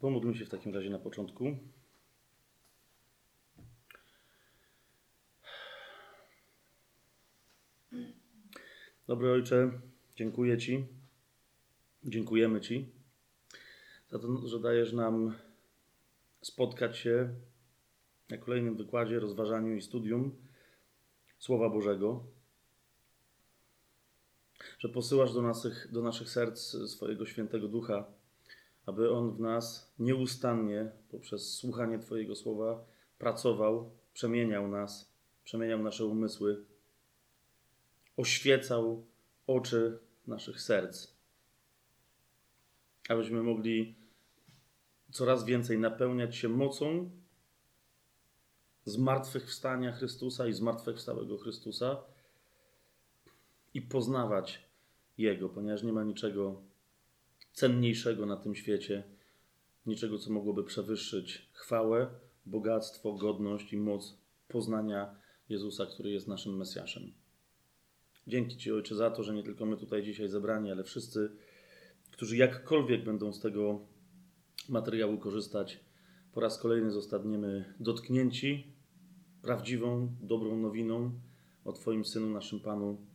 Pomódlmy się w takim razie na początku. Dobry Ojcze, dziękuję Ci. Dziękujemy Ci za to, że dajesz nam spotkać się na kolejnym wykładzie, rozważaniu i studium Słowa Bożego. Że posyłasz do naszych, do naszych serc swojego świętego ducha, aby on w nas nieustannie poprzez słuchanie Twojego słowa pracował, przemieniał nas, przemieniał nasze umysły, oświecał oczy naszych serc, abyśmy mogli coraz więcej napełniać się mocą zmartwychwstania Chrystusa i zmartwychwstałego Chrystusa i poznawać Jego, ponieważ nie ma niczego cenniejszego na tym świecie, niczego, co mogłoby przewyższyć chwałę, bogactwo, godność i moc poznania Jezusa, który jest naszym Mesjaszem. Dzięki Ci, Ojcze, za to, że nie tylko my tutaj dzisiaj zebrani, ale wszyscy, którzy jakkolwiek będą z tego materiału korzystać, po raz kolejny zostaniemy dotknięci prawdziwą, dobrą nowiną o Twoim Synu, naszym Panu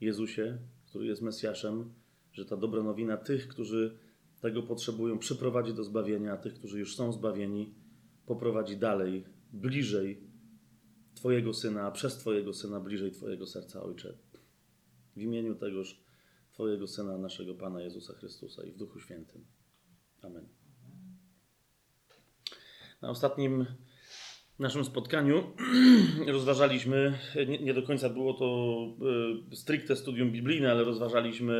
Jezusie, który jest Mesjaszem, że ta dobra nowina tych, którzy tego potrzebują, przyprowadzi do zbawienia, a tych, którzy już są zbawieni, poprowadzi dalej, bliżej Twojego Syna, a przez Twojego Syna bliżej Twojego serca, Ojcze. W imieniu tegoż Twojego Syna, naszego Pana Jezusa Chrystusa i w Duchu Świętym. Amen. Na ostatnim naszym spotkaniu rozważaliśmy, nie, nie, do końca było to e, stricte studium biblijne, ale rozważaliśmy,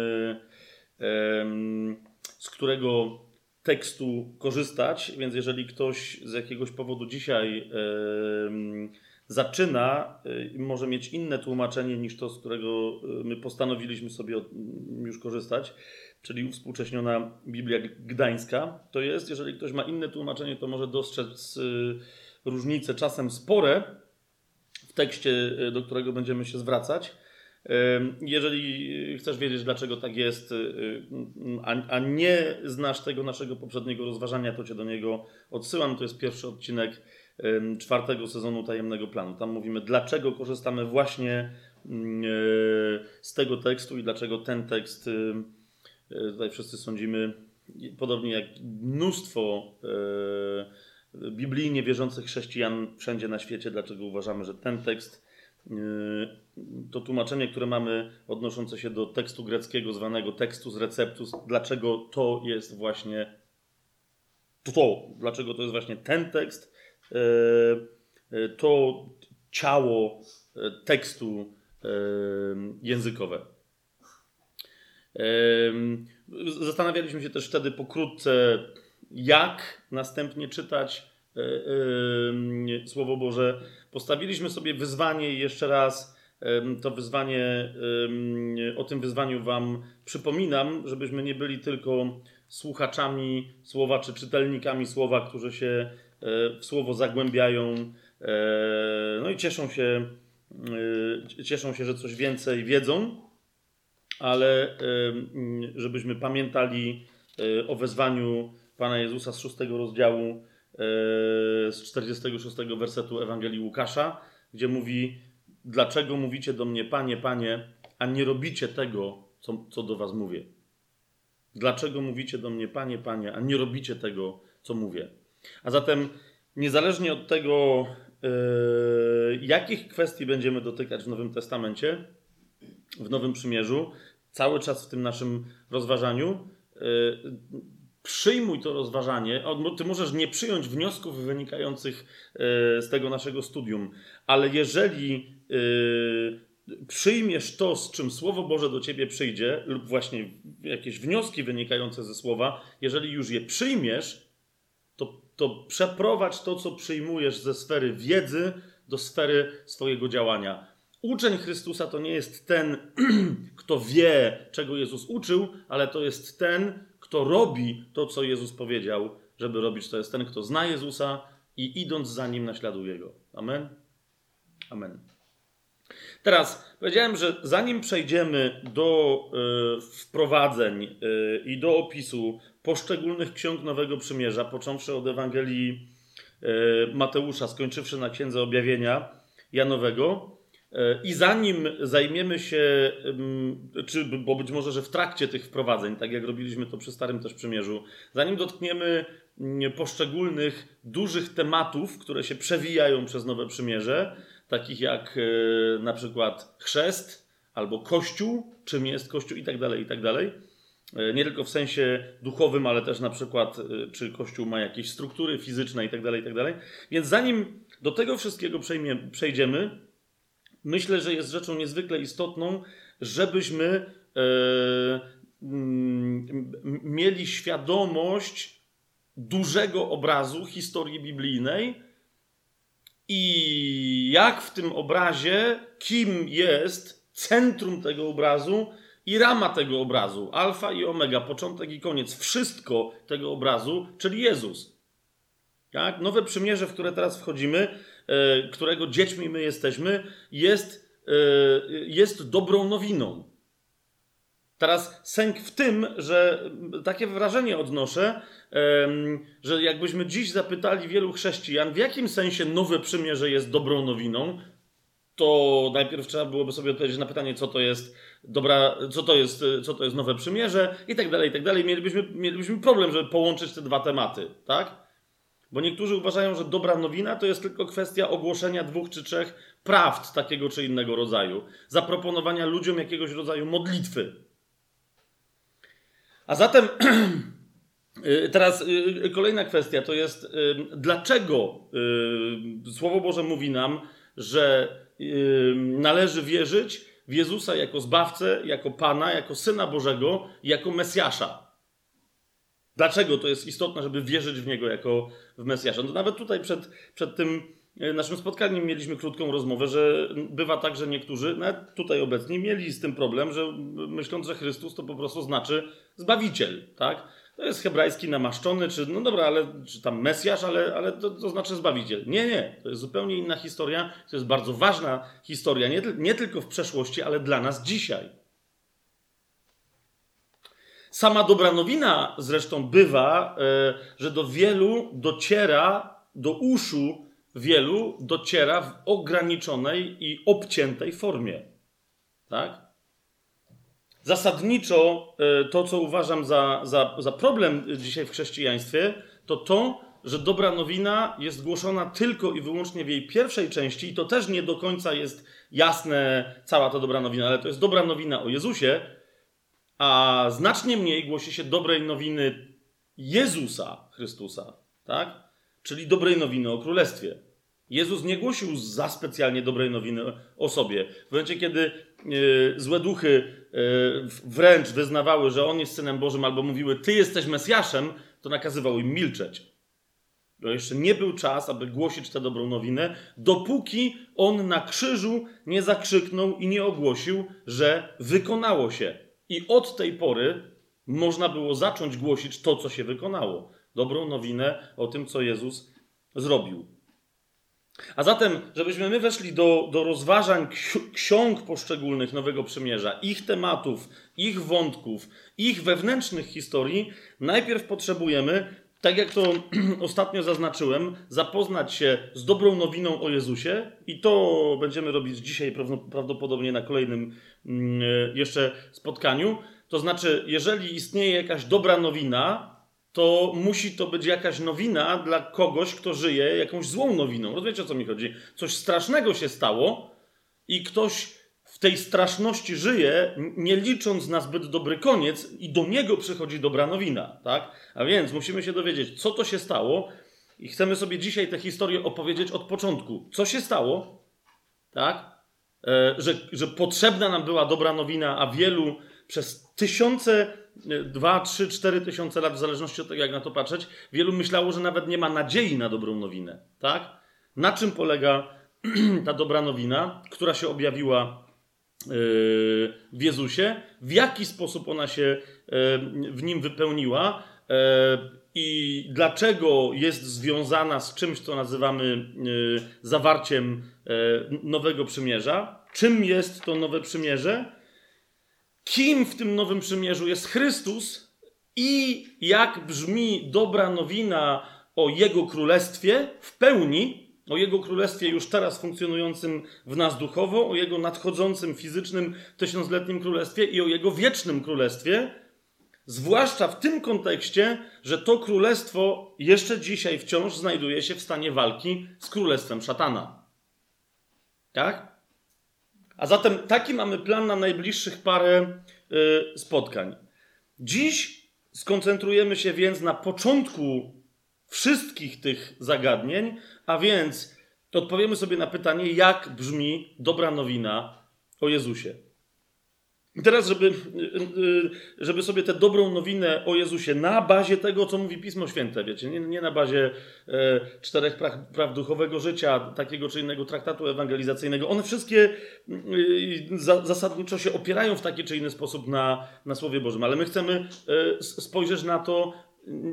z którego tekstu korzystać, więc jeżeli ktoś z jakiegoś powodu dzisiaj zaczyna, y, może mieć inne tłumaczenie niż to, z którego y, my postanowiliśmy sobie mm, już korzystać, czyli uwspółcześniona Biblia Gdańska. To jest, jeżeli ktoś ma inne tłumaczenie, to może dostrzec y, różnice, czasem spore, w tekście, do którego będziemy się zwracać. Jeżeli chcesz wiedzieć, dlaczego tak jest, a, nie znasz tego naszego poprzedniego rozważania, to cię do niego odsyłam. To jest pierwszy odcinek czwartego sezonu Tajemnego Planu. Tam mówimy, dlaczego korzystamy właśnie mm, e, z tego tekstu i dlaczego ten tekst, tutaj wszyscy sądzimy, podobnie jak mnóstwo biblijnie wierzących chrześcijan wszędzie na świecie, dlaczego uważamy, że ten tekst, to tłumaczenie, które mamy odnoszące się do tekstu greckiego zwanego tekstu z receptus, dlaczego to jest właśnie to, dlaczego to jest właśnie ten tekst, E, e, to ciało tekstu językowe. Zastanawialiśmy się też wtedy pokrótce, jak następnie czytać Słowo Boże. Postawiliśmy sobie wyzwanie i jeszcze raz to wyzwanie, o tym wyzwaniu Wam przypominam, żebyśmy nie byli tylko słuchaczami słowa czy czytelnikami słowa, którzy się E, w słowo zagłębiają, e, no i cieszą się, e, cieszą się, że coś więcej wiedzą, ale żebyśmy pamiętali o wezwaniu Pana Jezusa z szóstego rozdziału, z 46 wersetu Ewangelii Łukasza, gdzie mówi: Dlaczego mówicie do mnie, Panie, Panie, a nie robicie tego, co, co do Was mówię? Dlaczego mówicie do mnie, Panie, Panie, a nie robicie tego, co mówię? A zatem, niezależnie od tego, yy, jakich kwestii będziemy dotykać w Nowym Testamencie, w Nowym Przymierzu, cały czas w tym naszym rozważaniu, yy, przyjmuj to rozważanie. Ty możesz nie przyjąć wniosków wynikających yy, z tego naszego studium, ale jeżeli przyjmiesz to, z czym Słowo Boże do ciebie przyjdzie, lub właśnie jakieś wnioski wynikające ze Słowa, jeżeli już je przyjmiesz, to przeprowadź to, co przyjmujesz ze sfery wiedzy do sfery swojego działania. Uczeń Chrystusa to nie jest ten, kto wie, czego Jezus uczył, ale to jest ten, kto robi to, co Jezus powiedział, żeby robić. To jest ten, kto zna Jezusa i idąc za nim naśladuje go. Amen. Amen. Teraz powiedziałem, że zanim przejdziemy do y, wprowadzeń y, i do opisu poszczególnych ksiąg Nowego Przymierza, począwszy od Ewangelii y, Mateusza, skończywszy na Księdze Objawienia Janowego, i zanim zajmiemy się, czy, bo być może, że w trakcie tych wprowadzeń, tak jak robiliśmy to przy Starym też Przymierzu, zanim dotkniemy poszczególnych dużych tematów, które się przewijają przez Nowe Przymierze, takich jak e, na przykład chrzest albo kościół, czym jest kościół i tak dalej, i tak dalej. E, nie tylko w sensie duchowym, ale też na przykład, e, czy kościół ma jakieś struktury fizyczne i tak dalej, i tak dalej. Więc zanim do tego wszystkiego przejdziemy, myślę, że jest rzeczą niezwykle istotną, żebyśmy mieli świadomość dużego obrazu historii biblijnej, i jak w tym obrazie, kim jest centrum tego obrazu i rama tego obrazu, alfa i omega, początek i koniec, wszystko tego obrazu, czyli Jezus. Tak? Nowe przymierze, w które teraz wchodzimy, e, którego dziećmi my jesteśmy, jest, e, jest dobrą nowiną. Teraz sęk w tym, że takie wrażenie odnoszę, że jakbyśmy dziś zapytali wielu chrześcijan, w jakim sensie nowe przymierze jest dobrą nowiną, to najpierw trzeba byłoby sobie odpowiedzieć na pytanie, co to jest dobra, co to jest, co to jest nowe przymierze i tak dalej, i tak dalej. Mielibyśmy, mielibyśmy problem, żeby połączyć te dwa tematy, tak? Bo niektórzy uważają, że dobra nowina to jest tylko kwestia ogłoszenia dwóch czy trzech prawd takiego czy innego rodzaju, zaproponowania ludziom jakiegoś rodzaju modlitwy, a zatem y, teraz y, kolejna kwestia to jest, y, dlaczego Słowo Boże mówi nam, że należy wierzyć w Jezusa jako Zbawcę, jako Pana, jako Syna Bożego, jako Mesjasza. Dlaczego to jest istotne, żeby wierzyć w Niego jako w Mesjasza? No nawet tutaj przed, przed tym naszym spotkaniem mieliśmy krótką rozmowę, że bywa tak, że niektórzy, nawet tutaj obecni, mieli z tym problem, że myśląc, że Chrystus to po prostu znaczy Zbawiciel, tak? To jest hebrajski namaszczony, czy no dobra, ale czy tam Mesjasz, ale, ale to, to znaczy Zbawiciel. Nie, nie, to jest zupełnie inna historia. To jest bardzo ważna historia, nie, nie tylko w przeszłości, ale dla nas dzisiaj. Sama dobra nowina zresztą bywa, e, że do wielu dociera, do uszu wielu dociera w ograniczonej i obciętej formie. Tak? Zasadniczo e, to, co uważam za, za, za problem dzisiaj w chrześcijaństwie, to to, że dobra nowina jest głoszona tylko i wyłącznie w jej pierwszej części, i to też nie do końca jest jasne, cała ta dobra nowina, ale to jest dobra nowina o Jezusie, a znacznie mniej głosi się dobrej nowiny Jezusa Chrystusa, tak? Czyli dobrej nowiny o Królestwie. Jezus nie głosił za specjalnie dobrej nowiny o sobie. W momencie, kiedy yy, złe duchy yy, wręcz wyznawały, że On jest Synem Bożym, albo mówiły, Ty jesteś Mesjaszem, to nakazywał im milczeć. To jeszcze nie był czas, aby głosić tę dobrą nowinę, dopóki On na krzyżu nie zakrzyknął i nie ogłosił, że wykonało się. I od tej pory można było zacząć głosić to, co się wykonało. Dobrą nowinę o tym, co Jezus zrobił. A zatem, żebyśmy my weszli do, do rozważań ksiąg poszczególnych Nowego Przymierza, ich tematów, ich wątków, ich wewnętrznych historii, najpierw potrzebujemy, tak jak to ostatnio zaznaczyłem, zapoznać się z dobrą nowiną o Jezusie i to będziemy robić dzisiaj prawdopodobnie na kolejnym mm, jeszcze spotkaniu. To znaczy, jeżeli istnieje jakaś dobra nowina, to musi to być jakaś nowina dla kogoś, kto żyje jakąś złą nowiną. Rozumiecie, o co mi chodzi? Coś strasznego się stało i ktoś tej straszności żyje, nie licząc na zbyt dobry koniec i do niego przychodzi dobra nowina, tak? A więc musimy się dowiedzieć, co to się stało i chcemy sobie dzisiaj tę historię opowiedzieć od początku. Co się stało, tak? E, że, że potrzebna nam była dobra nowina, a wielu przez tysiące 2, 3, 4 tysiące lat, w zależności od tego, jak na to patrzeć, wielu myślało, że nawet nie ma nadziei na dobrą nowinę. Tak? Na czym polega ta dobra nowina, która się objawiła w Jezusie? W jaki sposób ona się yy, w nim wypełniła? Yy, I dlaczego jest związana z czymś, co nazywamy zawarciem Nowego Przymierza? czym jest to nowe przymierze, kim w tym nowym przymierzu jest Chrystus i jak brzmi dobra nowina o Jego królestwie w pełni, o Jego królestwie już teraz funkcjonującym w nas duchowo, o Jego nadchodzącym fizycznym tysiącletnim królestwie i o Jego wiecznym królestwie, zwłaszcza w tym kontekście, że to królestwo jeszcze dzisiaj wciąż znajduje się w stanie walki z królestwem szatana. Tak? A zatem taki mamy plan na najbliższych parę y, spotkań. Dziś skoncentrujemy się więc na początku wszystkich tych zagadnień, a więc odpowiemy sobie na pytanie, jak brzmi dobra nowina o Jezusie. I teraz, żeby, y, y, żeby sobie tę dobrą nowinę o Jezusie na bazie tego, co mówi Pismo Święte, wiecie, nie, nie na bazie e, czterech praw, praw, duchowego życia, takiego czy innego traktatu ewangelizacyjnego, one wszystkie y, za, zasadniczo się opierają w taki czy inny sposób na, na Słowie Bożym, ale my chcemy e, spojrzeć na to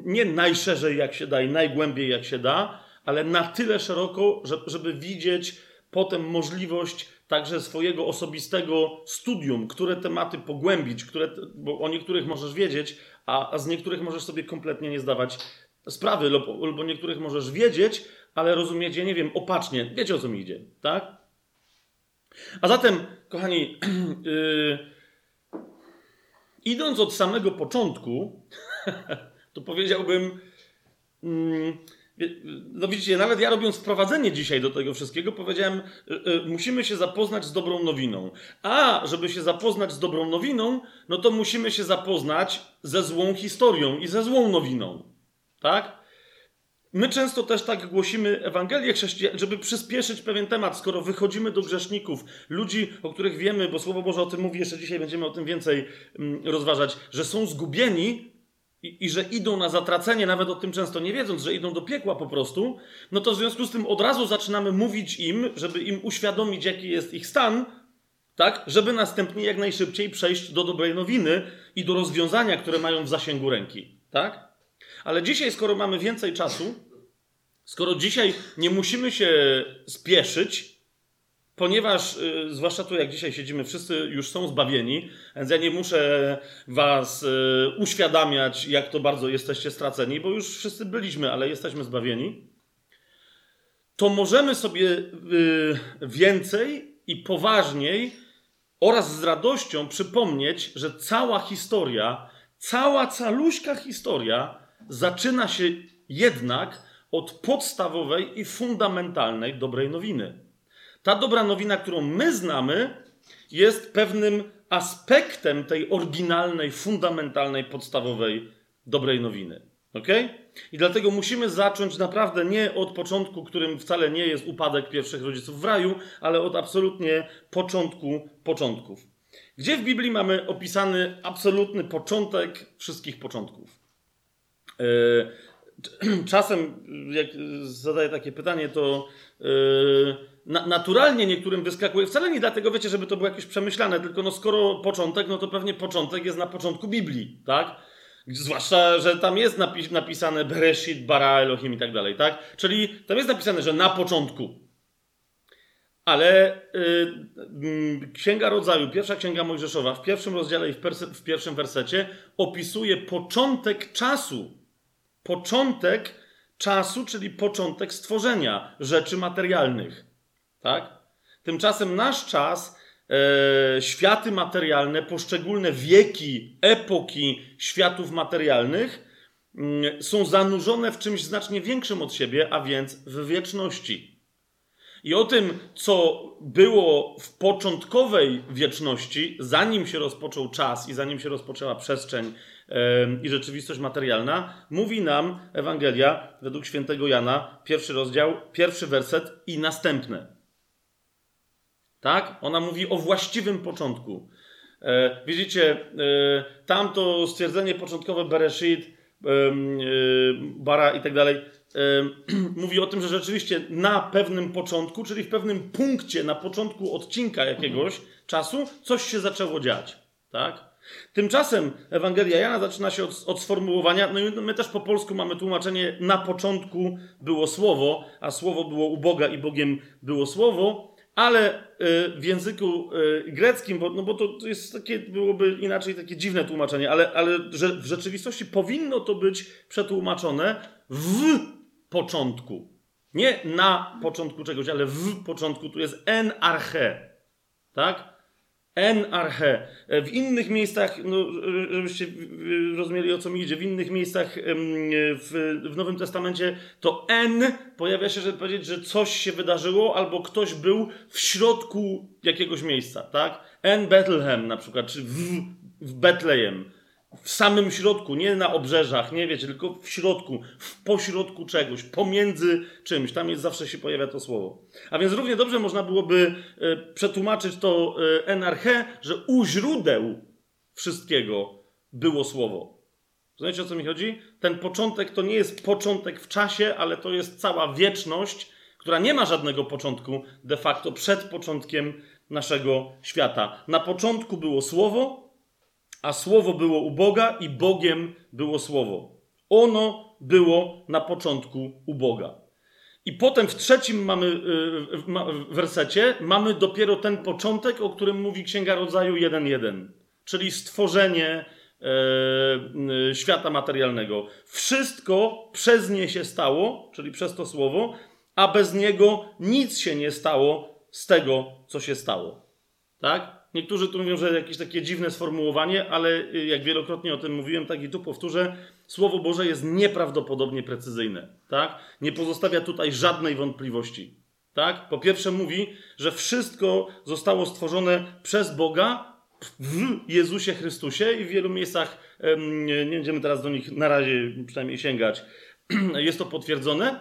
nie najszerzej jak się da i najgłębiej jak się da, ale na tyle szeroko, żeby widzieć potem możliwość także swojego osobistego studium, które tematy pogłębić, które, bo o niektórych możesz wiedzieć, a, z niektórych możesz sobie kompletnie nie zdawać sprawy, lub, lub o niektórych możesz wiedzieć, ale rozumieć je, nie wiem, opacznie. Wiecie o co mi idzie, tak? A zatem, kochani, yy, idąc od samego początku, to powiedziałbym. Yy, no widzicie, nawet ja robiąc wprowadzenie dzisiaj do tego wszystkiego, powiedziałem, yy, musimy się zapoznać z dobrą nowiną. A żeby się zapoznać z dobrą nowiną, no to musimy się zapoznać ze złą historią i ze złą nowiną. Tak? My często też tak głosimy Ewangelię chrześcijańską, żeby przyspieszyć pewien temat, skoro wychodzimy do grzeszników, ludzi, o których wiemy, bo Słowo Boże o tym mówi, jeszcze dzisiaj będziemy o tym więcej mm, rozważać, że są zgubieni, i, i, że idą na zatracenie, nawet o tym często nie wiedząc, że idą do piekła po prostu, no to w związku z tym od razu zaczynamy mówić im, żeby im uświadomić, jaki jest ich stan, tak, żeby następnie jak najszybciej przejść do dobrej nowiny i do rozwiązania, które mają w zasięgu ręki, tak? Ale dzisiaj, skoro mamy więcej czasu, skoro dzisiaj nie musimy się spieszyć, ponieważ, y, zwłaszcza tu, jak dzisiaj siedzimy, wszyscy już są zbawieni, więc ja nie muszę was y, uświadamiać, jak to bardzo jesteście straceni, bo już wszyscy byliśmy, ale jesteśmy zbawieni. To możemy sobie y, więcej i poważniej oraz z radością przypomnieć, że cała historia, cała caluśka historia zaczyna się jednak od podstawowej i fundamentalnej dobrej nowiny. Ta dobra nowina, którą my znamy, jest pewnym aspektem tej oryginalnej, fundamentalnej, podstawowej dobrej nowiny. Ok? I dlatego musimy zacząć naprawdę nie od początku, którym wcale nie jest upadek pierwszych rodziców w raju, ale od absolutnie początku początków. Gdzie w Biblii mamy opisany absolutny początek wszystkich początków? E, czasem, jak zadaję takie pytanie, to yy, na, naturalnie niektórym wyskakuje, wcale nie dlatego, wiecie, żeby to było jakieś przemyślane, tylko no skoro początek, no to pewnie początek jest na początku Biblii, tak? Zwłaszcza, że tam jest napis, napisane Bereshit, Bara, Elohim i tak dalej, tak? Czyli tam jest napisane, że na początku. Ale yy, Księga Rodzaju, pierwsza Księga Mojżeszowa, w pierwszym rozdziale i w, w pierwszym wersecie opisuje początek czasu. Początek czasu, czyli początek stworzenia rzeczy materialnych. Tak? Tymczasem nasz czas, e, światy materialne, poszczególne wieki, epoki światów materialnych mm, są zanurzone w czymś znacznie większym od siebie, a więc w wieczności. I o tym, co było w początkowej wieczności, zanim się rozpoczął czas i zanim się rozpoczęła przestrzeń i rzeczywistość materialna, mówi nam Ewangelia według świętego Jana, pierwszy rozdział, pierwszy werset i następne. Tak? Ona mówi o właściwym początku. E, widzicie, e, tamto stwierdzenie początkowe Bereshit, e, Bara i tak dalej, mówi o tym, że rzeczywiście na pewnym początku, czyli w pewnym punkcie, na początku odcinka jakiegoś czasu, coś się zaczęło dziać. Tak? Tymczasem Ewangelia Jana zaczyna się od, od, sformułowania, no i my też po polsku mamy tłumaczenie, na początku było słowo, a słowo było u Boga i Bogiem było słowo, ale w języku greckim, bo, no bo to jest takie, byłoby inaczej takie dziwne tłumaczenie, ale, ale że w rzeczywistości powinno to być przetłumaczone w początku. Nie na początku czegoś, ale w początku tu jest en arche. Tak? En arche. W innych miejscach, no, żebyście rozumieli o co mi idzie, w innych miejscach w, w Nowym Testamencie to en pojawia się, żeby powiedzieć, że coś się wydarzyło albo ktoś był w środku jakiegoś miejsca, tak? En Bethlehem na przykład, czy w, w Betlejem w samym środku, nie na obrzeżach, nie wiecie, tylko w środku, w pośrodku czegoś, pomiędzy czymś. Tam jest, zawsze się pojawia to słowo. A więc równie dobrze można byłoby y, przetłumaczyć to y, enarche, że u źródeł wszystkiego było słowo. Rozumiecie, o co mi chodzi? Ten początek to nie jest początek w czasie, ale to jest cała wieczność, która nie ma żadnego początku de facto przed początkiem naszego świata. Na początku było słowo, a słowo było u Boga i Bogiem było słowo. Ono było na początku u Boga. I potem w trzecim mamy y, wersecie mamy dopiero ten początek, o którym mówi Księga Rodzaju 1.1, czyli stworzenie e, y, świata materialnego. Wszystko przez nie się stało, czyli przez to słowo, a bez niego nic się nie stało z tego, co się stało. Tak? Niektórzy tu mówią, że jakieś takie dziwne sformułowanie, ale y, jak wielokrotnie o tym mówiłem, tak i tu powtórzę, Słowo Boże jest nieprawdopodobnie precyzyjne. Tak? Nie pozostawia tutaj żadnej wątpliwości. Tak? Po pierwsze mówi, że wszystko zostało stworzone przez Boga w Jezusie Chrystusie i w wielu miejscach, nie będziemy teraz do nich na razie przynajmniej sięgać, jest to potwierdzone.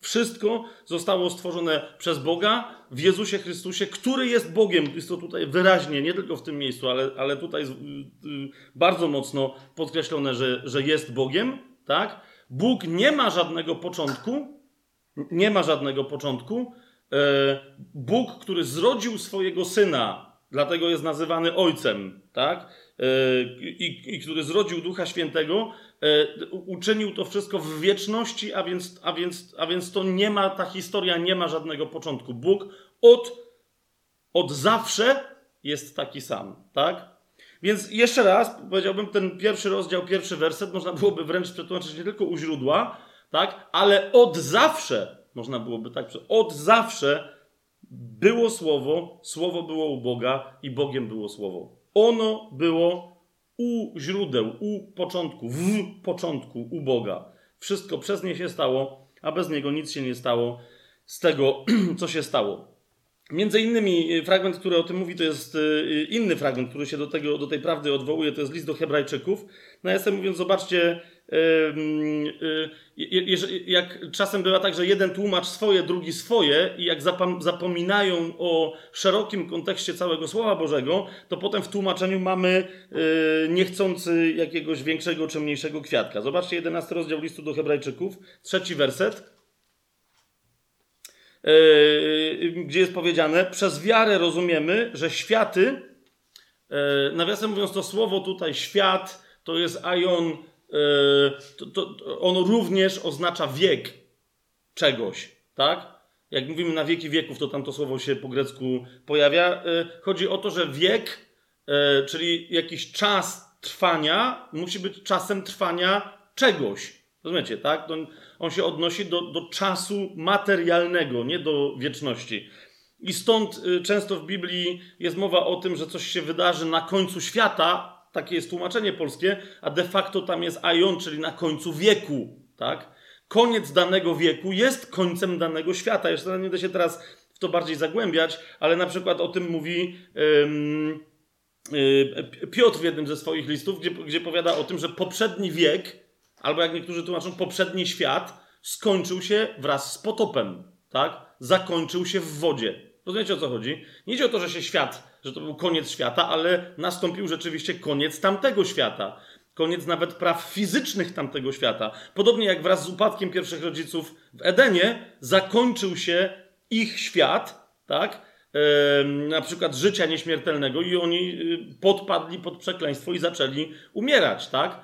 Wszystko zostało stworzone przez Boga w Jezusie Chrystusie, który jest Bogiem. Jest to tutaj wyraźnie, nie tylko w tym miejscu, ale, ale tutaj y, y, bardzo mocno podkreślone, że, że jest Bogiem. Tak? Bóg nie ma żadnego początku. Nie ma żadnego początku. E, Bóg, który zrodził swojego syna, dlatego jest nazywany Ojcem, tak? E, I, i który zrodził Ducha Świętego, uczynił to wszystko w wieczności, a więc, a, więc, a więc to nie ma, ta historia nie ma żadnego początku. Bóg od, od zawsze jest taki sam, tak? Więc jeszcze raz powiedziałbym, ten pierwszy rozdział, pierwszy werset można byłoby wręcz przetłumaczyć nie tylko u źródła, tak? Ale od zawsze, można byłoby tak, od zawsze było słowo, słowo było u Boga i Bogiem było słowo. Ono było u źródeł, u początku, w początku, u Boga. Wszystko przez nie się stało, a bez niego nic się nie stało z tego, co się stało. Między innymi y, fragment, który o tym mówi, to jest y, inny fragment, który się do, tego, do tej prawdy odwołuje, to jest list do Hebrajczyków. Jestem mówiąc, zobaczcie, jak czasem bywa tak, że jeden tłumacz swoje, drugi swoje, i jak zapominają o szerokim kontekście całego Słowa Bożego, to potem w tłumaczeniu mamy y, niechcący jakiegoś większego czy mniejszego kwiatka. Zobaczcie 11 rozdział listu do Hebrajczyków, trzeci werset. Y, gdzie jest powiedziane, przez wiarę rozumiemy, że światy, y, nawiasem mówiąc, to słowo tutaj świat, to jest aion to, to, ono również oznacza wiek czegoś, tak? Jak mówimy na wieki wieków, to tam to słowo się po grecku pojawia. E, chodzi o to, że wiek, e, czyli jakiś czas trwania, musi być czasem trwania czegoś. Rozumiecie, tak? On się odnosi do, do czasu materialnego, nie do wieczności. I stąd często w Biblii jest mowa o tym, że coś się wydarzy na końcu świata, takie jest tłumaczenie polskie, a de facto tam jest aion, czyli na końcu wieku, tak? Koniec danego wieku jest końcem danego świata. Jeszcze nie będę się teraz w to bardziej zagłębiać, ale na przykład o tym mówi yy, Piotr w jednym ze swoich listów, gdzie, gdzie powiada o tym, że poprzedni wiek, albo jak niektórzy tłumaczą, poprzedni świat skończył się wraz z potopem, tak? Zakończył się w wodzie. Rozumiecie o co chodzi? Nie idzie o to, że się świat że to był koniec świata, ale nastąpił rzeczywiście koniec tamtego świata. Koniec nawet praw fizycznych tamtego świata. Podobnie jak wraz z upadkiem pierwszych rodziców w Edenie zakończył się ich świat, tak? na przykład życia nieśmiertelnego, i oni y, podpadli pod przekleństwo i zaczęli umierać, tak?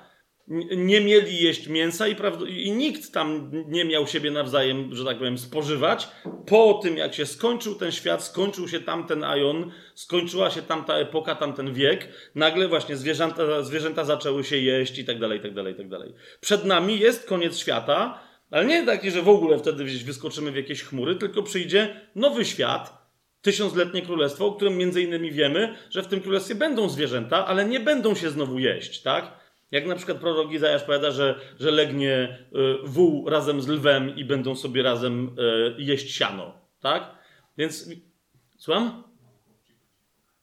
Nie mieli jeść mięsa i, i nikt tam nie miał siebie nawzajem, że tak powiem, spożywać. Po tym, jak się skończył ten świat, skończył się tamten ajon, skończyła się tamta epoka, tamten wiek, nagle właśnie zwierzęta, zwierzęta zaczęły się jeść i tak dalej, i tak dalej, i tak dalej. Przed nami jest koniec świata, ale nie taki, że w ogóle wtedy wyskoczymy w jakieś chmury, tylko przyjdzie nowy świat, tysiącletnie królestwo, o którym między innymi wiemy, że w tym królestwie będą zwierzęta, ale nie będą się znowu jeść, tak? Jak na przykład prorok Izajasz powiada, że, że legnie y, wół razem z lwem i będą sobie razem y, jeść siano, tak? Więc, słucham?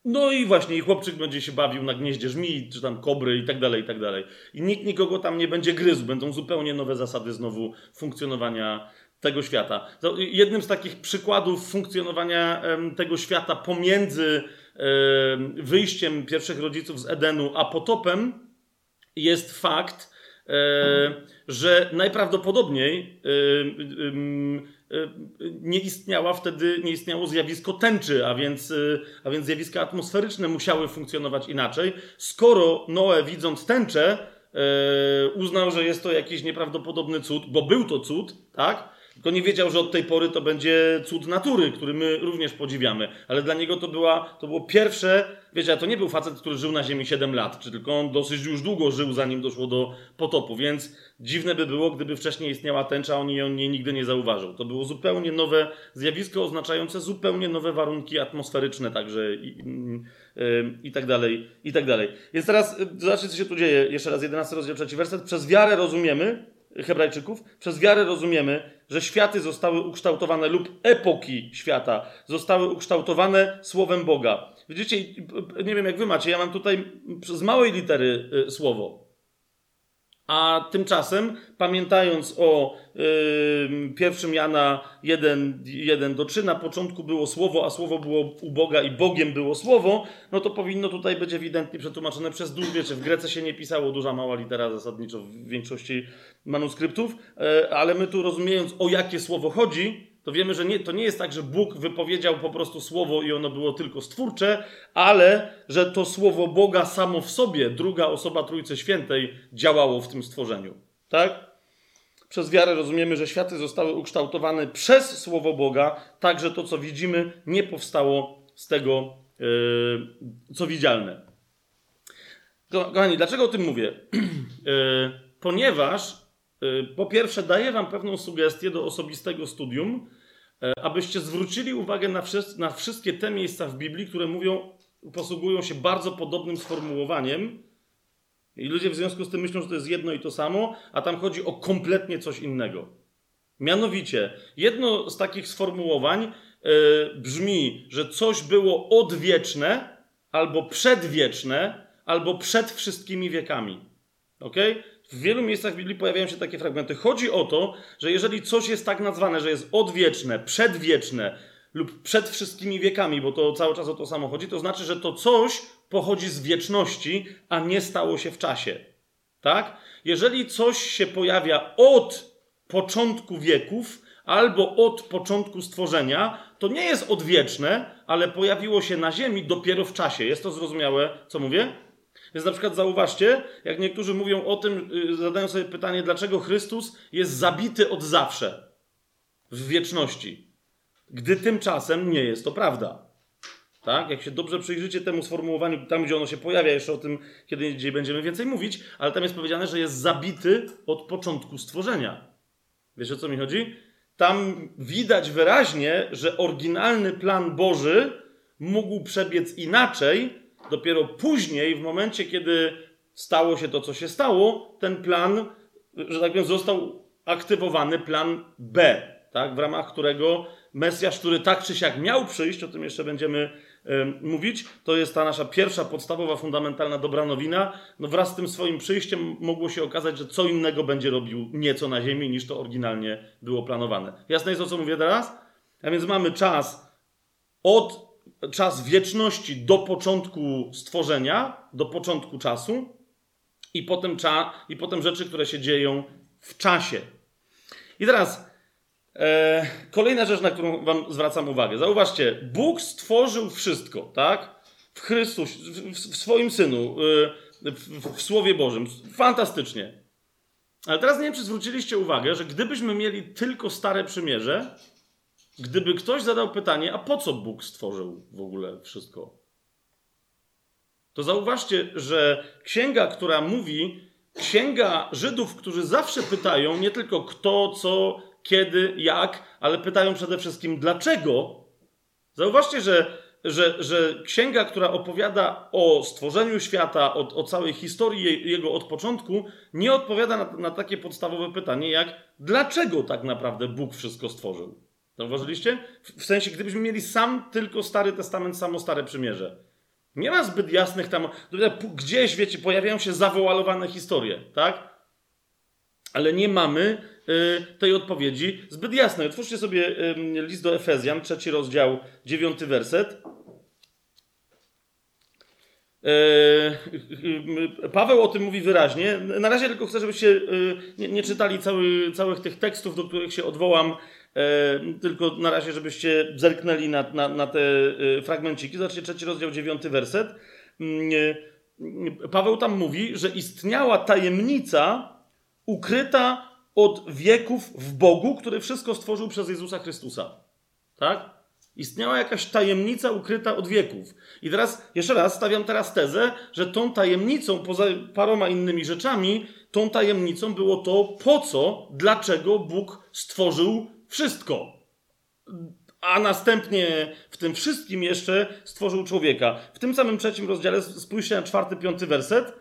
No i właśnie, i chłopczyk będzie się bawił na gnieździe żmi, czy tam kobry i tak dalej, i tak dalej. I nikt nikogo tam nie będzie gryzł, będą zupełnie nowe zasady znowu funkcjonowania tego świata. jednym z takich przykładów funkcjonowania tego świata pomiędzy wyjściem pierwszych rodziców z Edenu a potopem jest fakt, e, że najprawdopodobniej e, e, nie istniała wtedy, nie istniało zjawisko tęczy, a więc, a więc zjawiska atmosferyczne musiały funkcjonować inaczej. Skoro Noe widząc tęczę uznał, że jest to jakiś nieprawdopodobny cud, bo był to cud, tak? Tylko nie wiedział, że od tej pory to będzie cud natury, który my również podziwiamy. Ale dla niego to, była, to było pierwsze, wiecie, a to nie był facet, który żył na Ziemi 7 lat, czy tylko on dosyć już długo żył, zanim doszło do potopu. Więc dziwne by było, gdyby wcześniej istniała tęcza, on jej, on jej nigdy nie zauważył. To było zupełnie nowe zjawisko, oznaczające zupełnie nowe warunki atmosferyczne, także i, i, i tak dalej, i tak dalej. Więc teraz y, zobaczcie, co się tu dzieje. Jeszcze raz, 11 rozdział, trzeci werset. Przez wiarę rozumiemy, Hebrajczyków, przez wiarę rozumiemy, że światy zostały ukształtowane lub epoki świata zostały ukształtowane słowem Boga. Widzicie, nie wiem jak wy macie, ja mam tutaj z małej litery y, słowo. A tymczasem, pamiętając o 1 Jana 1, 1 do 3, na początku było słowo, a słowo było u Boga i Bogiem było słowo, no to powinno tutaj być ewidentnie przetłumaczone przez duż. Wiecie, w Grece się nie pisało duża, mała litera zasadniczo w większości manuskryptów, yy, ale my tu rozumiejąc o jakie słowo chodzi, to wiemy, że nie, to nie jest tak, że Bóg wypowiedział po prostu słowo i ono było tylko stwórcze, ale że to słowo Boga samo w sobie, druga osoba Trójcy Świętej, działało w tym stworzeniu. Tak? Przez wiarę rozumiemy, że światy zostały ukształtowane przez słowo Boga, tak że to, co widzimy, nie powstało z tego, yy, co widzialne. Kochani, dlaczego o tym mówię? Yy, ponieważ po pierwsze, daję Wam pewną sugestię do osobistego studium, e, abyście zwrócili uwagę na, na wszystkie te miejsca w Biblii, które mówią, posługują się bardzo podobnym sformułowaniem. I ludzie w związku z tym myślą, że to jest jedno i to samo, a tam chodzi o kompletnie coś innego. Mianowicie, jedno z takich sformułowań yy, brzmi, że coś było odwieczne, albo przedwieczne, albo przed wszystkimi wiekami. Ok? W wielu miejscach w Biblii pojawiają się takie fragmenty. Chodzi o to, że jeżeli coś jest tak nazwane, że jest odwieczne, przedwieczne lub przed wszystkimi wiekami, bo to cały czas o to samo chodzi, to znaczy, że to coś pochodzi z wieczności, a nie stało się w czasie. Tak? Jeżeli coś się pojawia od początku wieków albo od początku stworzenia, to nie jest odwieczne, ale pojawiło się na Ziemi dopiero w czasie. Jest to zrozumiałe, co mówię? Więc na przykład zauważcie, jak niektórzy mówią o tym, y, zadają sobie pytanie, dlaczego Chrystus jest zabity od zawsze w wieczności, gdy tymczasem nie jest to prawda. Tak? Jak się dobrze przyjrzycie temu sformułowaniu, tam gdzie ono się pojawia, jeszcze o tym kiedy indziej będziemy więcej mówić, ale tam jest powiedziane, że jest zabity od początku stworzenia. Wiesz o co mi chodzi? Tam widać wyraźnie, że oryginalny plan Boży mógł przebiec inaczej, dopiero później, w momencie, kiedy stało się to, co się stało, ten plan, że tak powiem, został aktywowany plan B, tak, w ramach którego Mesjasz, który tak czy siak miał przyjść, o tym jeszcze będziemy mówić, to jest ta nasza pierwsza, podstawowa, fundamentalna dobra nowina. No wraz z tym swoim przyjściem mogło się okazać, że co innego będzie robił nieco na ziemi, niż to oryginalnie było planowane. Jasne jest o co mówię teraz? A więc mamy czas od czas wieczności do początku stworzenia, do początku czasu i potem, cza, i potem rzeczy, które się dzieją w czasie. I teraz e, kolejna rzecz, na którą Wam zwracam uwagę. Zauważcie, Bóg stworzył wszystko, tak? W Chrystus, w, w swoim Synu. E, w, w Słowie Bożym. Fantastycznie. Ale teraz nie wiem, czy zwróciliście uwagę, że gdybyśmy mieli tylko Stare Przymierze, gdyby ktoś zadał pytanie, a po co Bóg stworzył w ogóle wszystko? To zauważcie, że księga, która mówi, księga Żydów, którzy zawsze pytają nie tylko kto, co, kiedy, jak, ale pytają przede wszystkim dlaczego. Zauważcie, że, że, że księga, która opowiada o stworzeniu świata, o, o całej historii jego od początku, nie odpowiada na, na takie podstawowe pytanie, jak dlaczego tak naprawdę Bóg wszystko stworzył. Zauważyliście? W, sensie, gdybyśmy mieli sam tylko Stary Testament, samo Stare Przymierze. Nie ma zbyt jasnych tam. Gdzieś, wiecie, pojawiają się zawoalowane historie, tak? Ale nie mamy y, tej odpowiedzi zbyt jasnej. Otwórzcie sobie y, list do Efezjan, trzeci rozdział, dziewiąty werset. Y, Paweł o tym mówi wyraźnie. Na razie tylko chcę, żebyście y, nie, nie czytali cały, całych tych tekstów, do których się odwołam E, tylko na razie, żebyście zerknęli na, na, na te e, fragmenciki. Zobaczcie trzeci rozdział, dziewiąty werset. Mm, e, Paweł tam mówi, że istniała tajemnica ukryta od wieków w Bogu, który wszystko stworzył przez Jezusa Chrystusa. Tak? Istniała jakaś tajemnica ukryta od wieków. I teraz, jeszcze raz, stawiam teraz tezę, że tą tajemnicą, poza paroma innymi rzeczami, tą tajemnicą było to, po co, dlaczego Bóg stworzył wszystko. A następnie w tym wszystkim jeszcze stworzył człowieka. W tym samym trzecim rozdziale, spójrzcie na czwarty, piąty werset.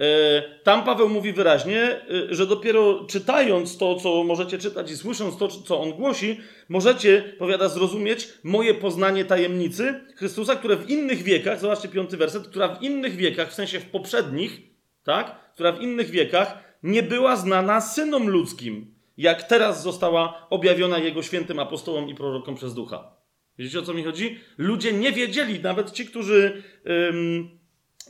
E, tam Paweł mówi wyraźnie, e, że dopiero czytając to, co możecie czytać i słysząc to, co on głosi, możecie, powiada, zrozumieć moje poznanie tajemnicy Chrystusa, które w innych wiekach, zobaczcie piąty werset, która w innych wiekach, w sensie w poprzednich, tak, która w innych wiekach nie była znana synom ludzkim, jak teraz została objawiona Jego świętym apostołom i prorokom przez ducha. Wiecie o co mi chodzi? Ludzie nie wiedzieli, nawet ci, którzy. Ym,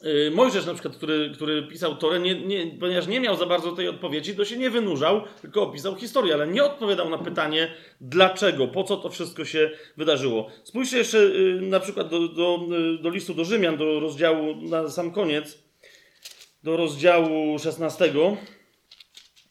yy, Mojżesz, na przykład, który, który pisał Torę, nie, nie, ponieważ nie miał za bardzo tej odpowiedzi, to się nie wynurzał, tylko opisał historię, ale nie odpowiadał na pytanie, dlaczego, po co to wszystko się wydarzyło. Spójrzcie jeszcze yy, na przykład do, do, yy, do listu do Rzymian, do rozdziału, na sam koniec, do rozdziału 16.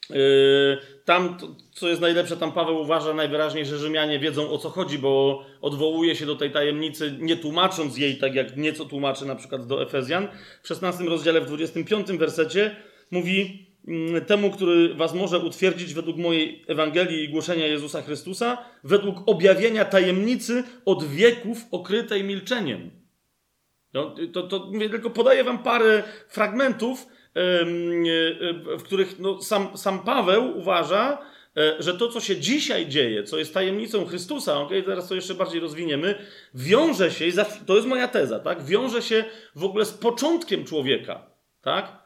Yy, tam, co jest najlepsze, tam Paweł uważa najwyraźniej, że Rzymianie wiedzą o co chodzi, bo odwołuje się do tej tajemnicy, nie tłumacząc jej, tak jak nieco tłumaczy na przykład do Efezjan. W 16 rozdziale, w 25 wersecie mówi mm, temu, który was może utwierdzić według mojej Ewangelii i głoszenia Jezusa Chrystusa, według objawienia tajemnicy od wieków okrytej milczeniem. No, to, to tylko podaję wam parę fragmentów, w których no, sam, sam Paweł uważa, e, że to, co się dzisiaj dzieje, co jest tajemnicą Chrystusa, ok, teraz to jeszcze bardziej rozwiniemy, wiąże się, to jest moja teza, tak, wiąże się w ogóle z początkiem człowieka, tak,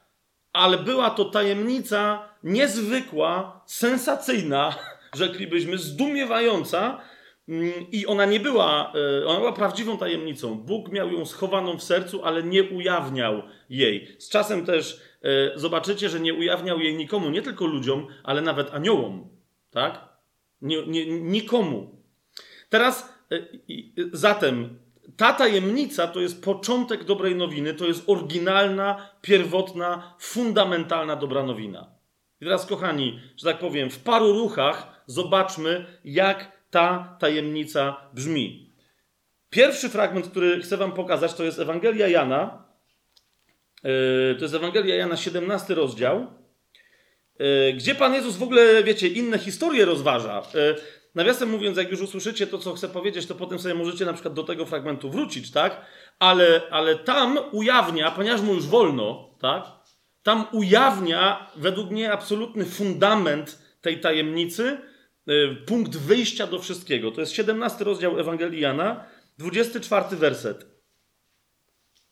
ale była to tajemnica niezwykła, sensacyjna, rzeklibyśmy, zdumiewająca, mm, i ona nie była, e, ona była prawdziwą tajemnicą. Bóg miał ją schowaną w sercu, ale nie ujawniał jej. Z czasem też E, zobaczycie, że nie ujawniał jej nikomu, nie tylko ludziom, ale nawet aniołom. Tak? Nie, nie, nikomu. Teraz, e, zatem, ta tajemnica to jest początek dobrej nowiny, to jest oryginalna, pierwotna, fundamentalna dobra nowina. I teraz, kochani, że tak powiem, w paru ruchach zobaczmy, jak ta tajemnica brzmi. Pierwszy fragment, który chcę Wam pokazać, to jest Ewangelia Jana, E, to jest Ewangelia Jana, 17 rozdział, e, gdzie Pan Jezus w ogóle, wiecie, inne historie rozważa. E, nawiasem mówiąc, jak już usłyszycie to, co chcę powiedzieć, to potem sobie możecie na przykład do tego fragmentu wrócić, tak? Ale, ale tam ujawnia, ponieważ mu już wolno, tak? Tam ujawnia, według mnie, absolutny fundament tej tajemnicy, punkt wyjścia do wszystkiego. To jest 17 rozdział Ewangelii Jana, 24 werset.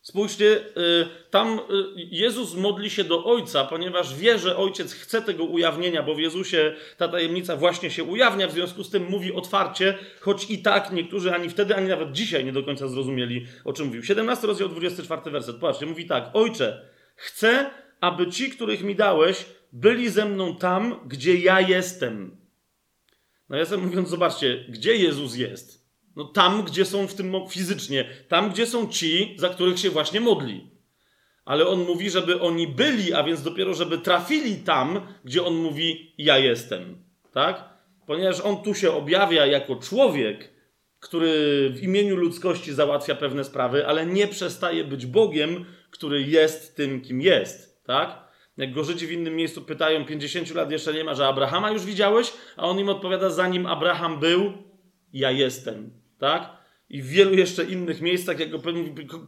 Spójrzcie, y, tam y, Jezus modli się do Ojca, ponieważ wie, że Ojciec chce tego ujawnienia, bo w Jezusie ta tajemnica właśnie się ujawnia, w związku z tym mówi otwarcie, choć i tak niektórzy ani wtedy, ani nawet dzisiaj nie do końca zrozumieli, o czym mówił. 17 rozdział, 24 werset. Patrzcie, mówi tak. Ojcze, chcę, aby ci, których mi dałeś, byli ze mną tam, gdzie ja jestem. No ja sobie mówiąc, zobaczcie, gdzie Jezus jest. No tam, gdzie są w tym fizycznie, tam, gdzie są ci, za których się właśnie modli. ale on mówi, żeby oni byli, a więc dopiero, żeby trafili tam, gdzie on mówi: Ja jestem. Tak? Ponieważ on tu się objawia jako człowiek, który w imieniu ludzkości załatwia pewne sprawy, ale nie przestaje być Bogiem, który jest tym, kim jest. Tak? Jak go Żydzi w innym miejscu pytają, 50 lat jeszcze nie ma, że Abrahama już widziałeś? A on im odpowiada, zanim Abraham był, ja jestem. Tak? I w wielu jeszcze innych miejscach, jak go,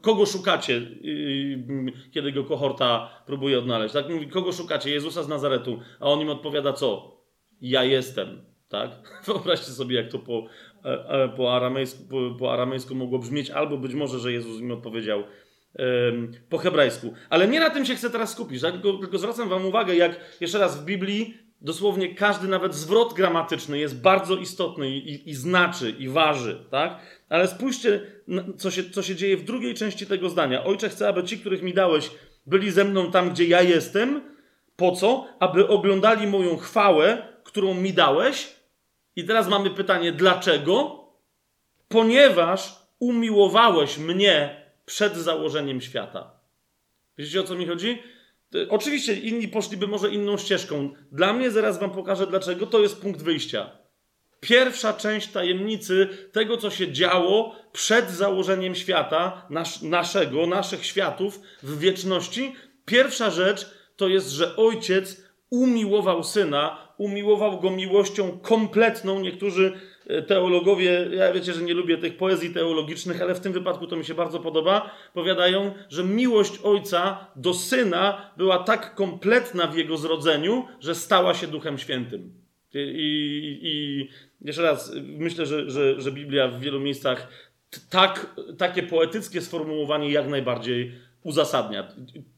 kogo szukacie, kiedy go kohorta próbuje odnaleźć. Tak mówi, kogo szukacie? Jezusa z Nazaretu. A on im odpowiada co? Ja jestem. Tak? Wyobraźcie sobie, jak to po, e, e, po, aramejsku, po, po aramejsku mogło brzmieć, albo być może, że Jezus im odpowiedział po hebrajsku. Ale nie na tym się chcę teraz skupić, tak? tylko, tylko zwracam Wam uwagę, jak jeszcze raz w Biblii dosłownie każdy nawet zwrot gramatyczny jest bardzo istotny i, i, i, znaczy, i waży, tak? Ale spójrzcie, co się, co się dzieje w drugiej części tego zdania. Ojcze, chcę, aby ci, których mi dałeś, byli ze mną tam, gdzie ja jestem. Po co? Aby oglądali moją chwałę, którą mi dałeś. I teraz mamy pytanie, dlaczego? Ponieważ umiłowałeś mnie przed założeniem świata. Wiecie o co mi chodzi? Oczywiście inni poszliby może inną ścieżką. Dla mnie, zaraz wam pokażę dlaczego, to jest punkt wyjścia. Pierwsza część tajemnicy tego, co się działo przed założeniem świata, nas, naszego, naszych światów w wieczności. Pierwsza rzecz to jest, że ojciec umiłował syna, umiłował go miłością kompletną. Niektórzy teologowie, ja wiecie, że nie lubię tych poezji teologicznych, ale w tym wypadku to mi się bardzo podoba, powiadają, że miłość ojca do syna była tak kompletna w jego zrodzeniu, że stała się Duchem Świętym. I, i, i jeszcze raz, myślę, że, że, że Biblia w wielu miejscach tak, takie poetyckie sformułowanie jak najbardziej uzasadnia.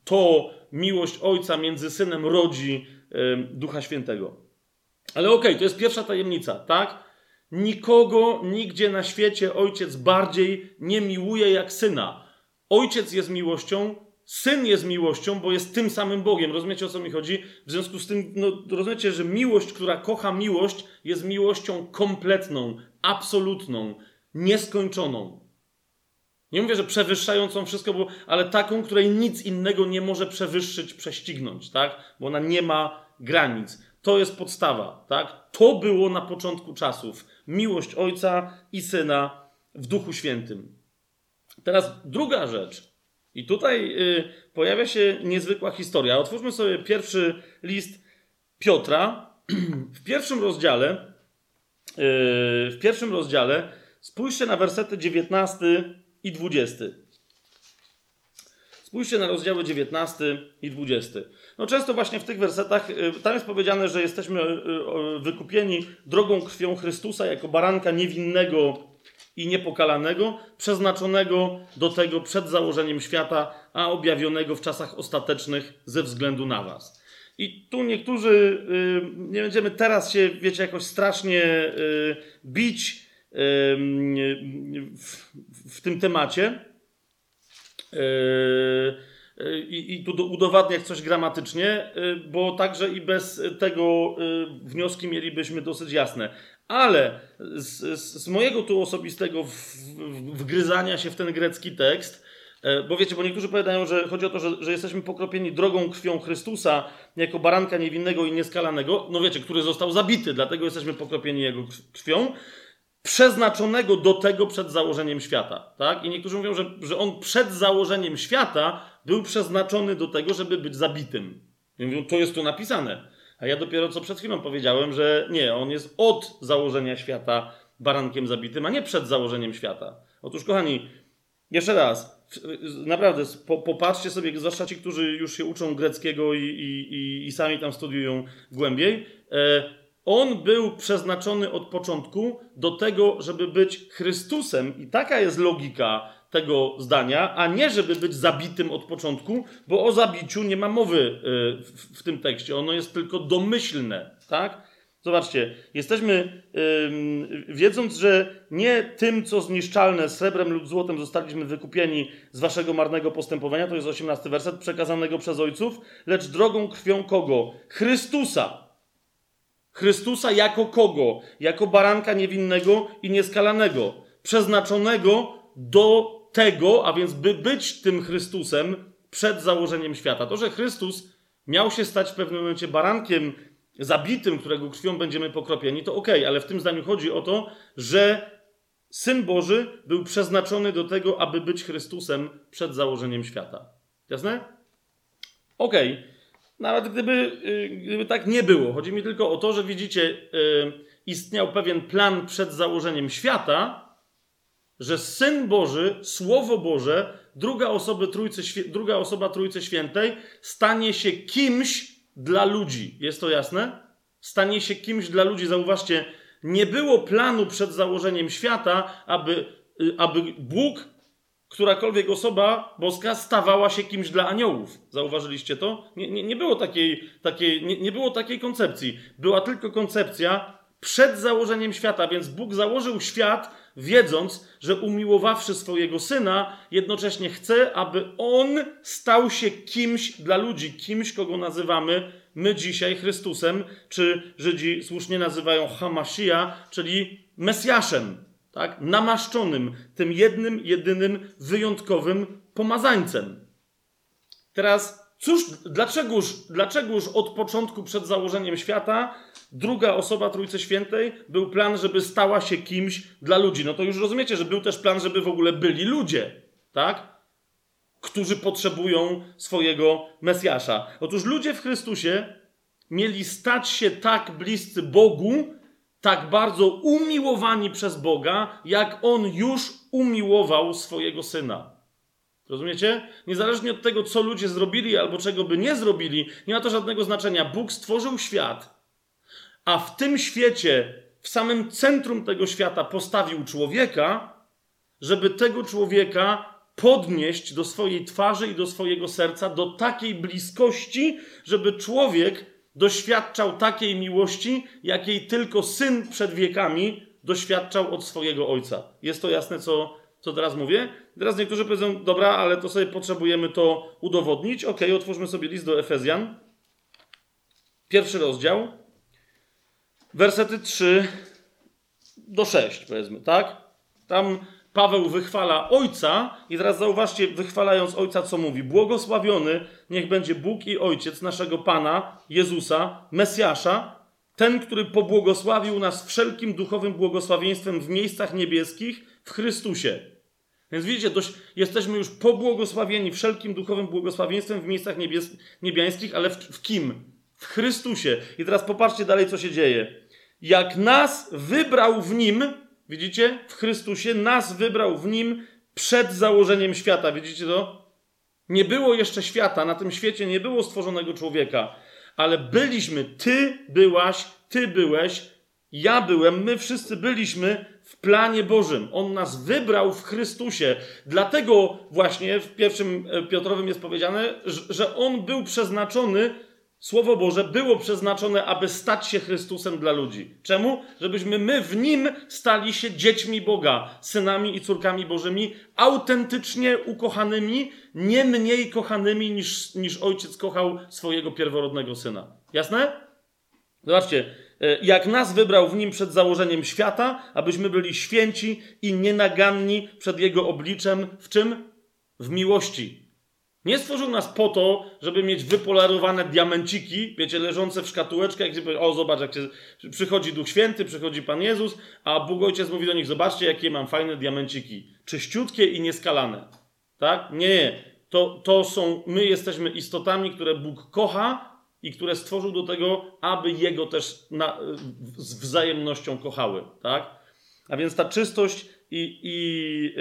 To miłość ojca między synem rodzi y, Ducha Świętego. Ale okej, okay, to jest pierwsza tajemnica, tak? Nikogo nigdzie na świecie ojciec bardziej nie miłuje jak syna. Ojciec jest miłością, syn jest miłością, bo jest tym samym Bogiem. Rozumiecie o co mi chodzi? W związku z tym, no, rozumiecie, że miłość, która kocha miłość, jest miłością kompletną, absolutną, nieskończoną. Nie mówię, że przewyższającą wszystko, bo, ale taką, której nic innego nie może przewyższyć, prześcignąć, tak? Bo ona nie ma granic. To jest podstawa, tak? To było na początku czasów miłość Ojca i Syna w Duchu Świętym. Teraz druga rzecz. I tutaj y, pojawia się niezwykła historia. Otwórzmy sobie pierwszy list Piotra. W pierwszym rozdziale, y, w pierwszym rozdziale spójrzcie na wersety 19 i 20. Spójrzcie na rozdziały 19 i 20. No często właśnie w tych wersetach, y, tam jest powiedziane, że jesteśmy y, y, wykupieni drogą krwią Chrystusa jako baranka niewinnego i niepokalanego, przeznaczonego do tego przed założeniem świata, a objawionego w czasach ostatecznych ze względu na was. I tu niektórzy, nie będziemy teraz się, wiecie, jakoś strasznie bić w, tym temacie. I, i tu udowadniać coś gramatycznie, y, bo także i bez tego wnioski mielibyśmy dosyć jasne. Ale z, z mojego tu osobistego wgryzania się w ten grecki tekst, bo wiecie, bo niektórzy powiadają, że chodzi o to, że, że, jesteśmy pokropieni drogą krwią Chrystusa jako baranka niewinnego i nieskalanego, no wiecie, który został zabity, dlatego jesteśmy pokropieni jego krwią przeznaczonego do tego przed założeniem świata. Tak? I niektórzy mówią, że, że on przed założeniem świata był przeznaczony do tego, żeby być zabitym. I mówią, to jest tu napisane. A ja dopiero co przed chwilą powiedziałem, że nie, on jest od założenia świata barankiem zabitym, a nie przed założeniem świata. Otóż, kochani, jeszcze raz, naprawdę, popatrzcie sobie, zwłaszcza ci, którzy już się uczą greckiego i, i, i, i sami tam studiują głębiej. E, on był przeznaczony od początku do tego, żeby być Chrystusem, i taka jest logika tego zdania, a nie żeby być zabitym od początku, bo o zabiciu nie ma mowy y, w tym tekście. Ono jest tylko domyślne, tak? Zobaczcie, jesteśmy, wiedząc, że nie tym, co zniszczalne, srebrem lub złotem zostaliśmy wykupieni z waszego marnego postępowania, to jest 18 werset, przekazanego przez ojców, lecz drogą krwią kogo? Chrystusa Chrystusa jako kogo? Jako baranka niewinnego i nieskalanego, przeznaczonego do tego, a więc by być tym Chrystusem przed założeniem świata. To, że Chrystus miał się stać w pewnym momencie barankiem zabitym, którego krwią będziemy pokropieni, to okej, okay, ale w tym zdaniu chodzi o to, że Syn Boży był przeznaczony do tego, aby być Chrystusem przed założeniem świata. Jasne? Okej. Okay. Nawet gdyby, y, gdyby tak nie było. Chodzi mi tylko o to, że widzicie, y, istniał pewien plan przed założeniem świata, że Syn Boży, Słowo Boże, druga osoba Trójcy, druga osoba Trójcy Świętej stanie się kimś dla ludzi. Jest to jasne? Stanie się kimś dla ludzi. Zauważcie, nie było planu przed założeniem świata, aby, y, aby Bóg, którakolwiek osoba boska, stawała się kimś dla aniołów. Zauważyliście to? Nie, nie, nie było, takiej, takiej, nie, nie było takiej koncepcji. Była tylko koncepcja przed założeniem świata, więc Bóg założył świat, wiedząc, że umiłowawszy swojego syna, jednocześnie chce, aby on stał się kimś dla ludzi, kimś, kogo nazywamy my dzisiaj Chrystusem, czy Żydzi słusznie nazywają Hamashia, czyli Mesjaszem, tak? namaszczonym, tym jednym, jedynym, wyjątkowym pomazańcem. Teraz, cóż, dlaczegoż, dlaczegoż od początku przed założeniem świata druga osoba Trójcy Świętej był plan, żeby stała się kimś dla ludzi? No to już rozumiecie, że był też plan, żeby w ogóle byli ludzie, tak? którzy potrzebują swojego Mesjasza. Otóż ludzie w Chrystusie mieli stać się tak bliscy Bogu, tak bardzo umiłowani przez Boga, jak On już umiłował swojego Syna. Rozumiecie? Niezależnie od tego, co ludzie zrobili albo czego by nie zrobili, nie ma to żadnego znaczenia. Bóg stworzył świat, a w tym świecie, w samym centrum tego świata postawił człowieka, żeby tego człowieka podnieść do swojej twarzy i do swojego serca do takiej bliskości, żeby człowiek doświadczał takiej miłości, jakiej tylko syn przed wiekami doświadczał od swojego ojca. Jest to jasne, co, co teraz mówię? Teraz niektórzy powiedzą, dobra, ale to sobie potrzebujemy to udowodnić. Ok, otwórzmy sobie list do Efezjan. Pierwszy rozdział. Wersety 3 do 6, powiedzmy, tak? Tam Paweł wychwala Ojca i teraz zauważcie, wychwalając Ojca, co mówi. Błogosławiony niech będzie Bóg i Ojciec naszego Pana, Jezusa, Mesjasza, ten, który pobłogosławił nas wszelkim duchowym błogosławieństwem w miejscach niebieskich w Chrystusie. Więc widzicie, dość, jesteśmy już pobłogosławieni wszelkim duchowym błogosławieństwem w miejscach niebies, niebiańskich, ale w, w kim? W Chrystusie. I teraz popatrzcie dalej, co się dzieje. Jak nas wybrał w Nim, Widzicie? W Chrystusie nas wybrał w nim przed założeniem świata. Widzicie to? Nie było jeszcze świata, na tym świecie nie było stworzonego człowieka, ale byliśmy, ty byłaś, ty byłeś, ja byłem, my wszyscy byliśmy w planie Bożym. On nas wybrał w Chrystusie. Dlatego właśnie w pierwszym e, Piotrowym jest powiedziane, że on był przeznaczony Słowo Boże było przeznaczone, aby stać się Chrystusem dla ludzi. Czemu? Żebyśmy my w nim stali się dziećmi Boga, synami i córkami Bożymi, autentycznie ukochanymi, nie mniej kochanymi niż, niż ojciec kochał swojego pierworodnego syna. Jasne? Zobaczcie, e, jak nas wybrał w nim przed założeniem świata, abyśmy byli święci i nienaganni przed jego obliczem. W czym? W miłości. Nie stworzył nas po to, żeby mieć wypolarowane diamenciki, wiecie, leżące w szkatułeczkach, jak się o zobacz, jak się, przychodzi Duch Święty, przychodzi Pan Jezus, a Bóg Ojciec mówi do nich, zobaczcie, jakie mam fajne diamenciki, czyściutkie i nieskalane. Tak? Nie, to, to są, my jesteśmy istotami, które Bóg kocha i które stworzył do tego, aby Jego też na, z wzajemnością kochały. Tak? A więc ta czystość i, i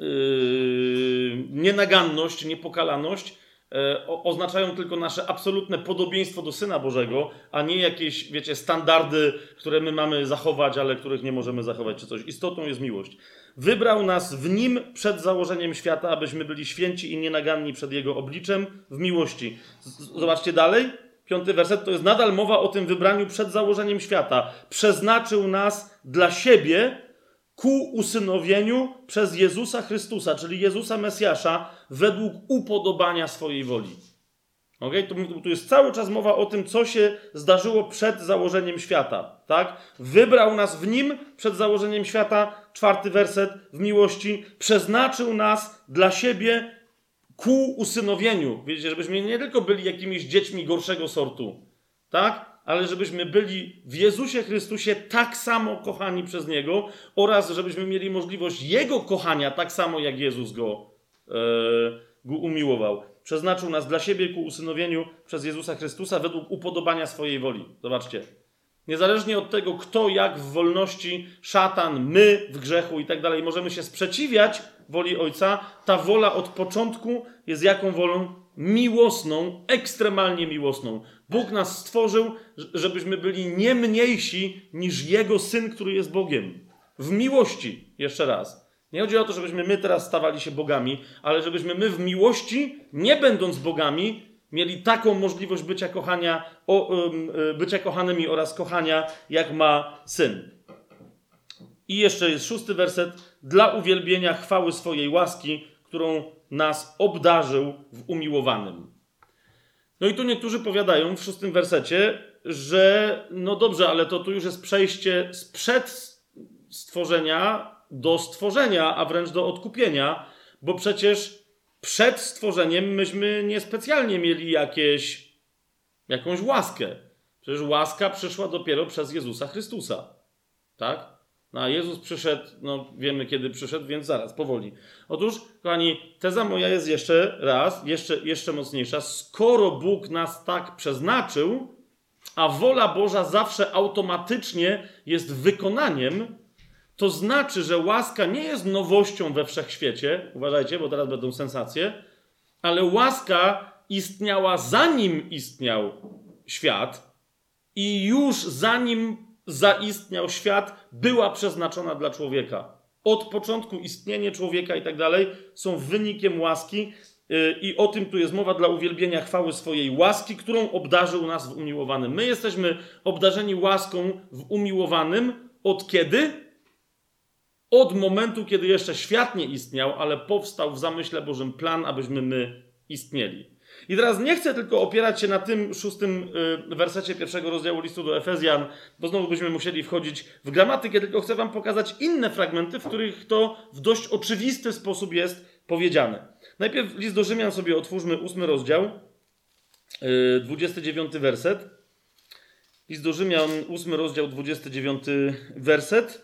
Yy, nienaganność, niepokalaność e, oznaczają tylko nasze absolutne podobieństwo do Syna Bożego, a nie jakieś, wiecie, standardy, które my mamy zachować, ale których nie możemy zachować, czy coś. Istotą jest miłość. Wybrał nas w Nim przed założeniem świata, abyśmy byli święci i nienaganni przed Jego obliczem w miłości. Zobaczcie dalej. Piąty werset to jest nadal mowa o tym wybraniu przed założeniem świata. Przeznaczył nas dla siebie ku usynowieniu przez Jezusa Chrystusa, czyli Jezusa Mesjasza, według upodobania swojej woli. Okay? Tu, tu jest cały czas mowa o tym, co się zdarzyło przed założeniem świata. Tak? Wybrał nas w nim przed założeniem świata, czwarty werset, w miłości, przeznaczył nas dla siebie ku usynowieniu. Wiecie, żebyśmy nie tylko byli jakimiś dziećmi gorszego sortu, tak? Ale żebyśmy byli w Jezusie Chrystusie tak samo kochani przez Niego oraz żebyśmy mieli możliwość Jego kochania tak samo, jak Jezus go, e, go umiłował. Przeznaczył nas dla siebie ku usynowieniu przez Jezusa Chrystusa według upodobania swojej woli. Zobaczcie. Niezależnie od tego, kto jak w wolności, szatan, my w grzechu i tak dalej, możemy się sprzeciwiać woli Ojca, ta wola od początku jest jaką wolą? Miłosną, ekstremalnie miłosną. Bóg nas stworzył, żebyśmy byli nie mniejsi niż Jego Syn, który jest Bogiem. W miłości, jeszcze raz. Nie chodzi o to, żebyśmy my teraz stawali się bogami, ale żebyśmy my w miłości, nie będąc bogami, mieli taką możliwość bycia, kochania, o, y, bycia kochanymi oraz kochania, jak ma syn. I jeszcze jest szósty werset. Dla uwielbienia chwały swojej łaski, którą nas obdarzył w umiłowanym. No i tu niektórzy powiadają w szóstym wersecie, że no dobrze, ale to tu już jest przejście sprzed stworzenia do stworzenia, a wręcz do odkupienia, bo przecież przed stworzeniem myśmy niespecjalnie mieli jakieś, jakąś łaskę. Przecież łaska przyszła dopiero przez Jezusa Chrystusa. Tak? No a Jezus przyszedł, no wiemy kiedy przyszedł, więc zaraz, powoli. Otóż, kochani, teza moja jest jeszcze raz, jeszcze, jeszcze mocniejsza. Skoro Bóg nas tak przeznaczył, a wola Boża zawsze automatycznie jest wykonaniem, to znaczy, że łaska nie jest nowością we wszechświecie. Uważajcie, bo teraz będą sensacje. Ale łaska istniała zanim istniał świat i już zanim zaistniał świat, była przeznaczona dla człowieka. Od początku istnienie człowieka i tak dalej są wynikiem łaski y, i o tym tu jest mowa dla uwielbienia chwały swojej łaski, którą obdarzył nas w umiłowanym. My jesteśmy obdarzeni łaską w umiłowanym od kiedy? od momentu, kiedy jeszcze świat nie istniał, ale powstał w zamyśle Bożym plan, abyśmy my istnieli. I teraz nie chcę tylko opierać się na tym szóstym y, wersecie pierwszego rozdziału listu do Efezjan, bo znowu byśmy musieli wchodzić w gramatykę, tylko chcę wam pokazać inne fragmenty, w których to w dość oczywisty sposób jest powiedziane. Najpierw list do Rzymian sobie otwórzmy, ósmy rozdział, 29 y, werset. List do Rzymian, ósmy rozdział, 29 werset.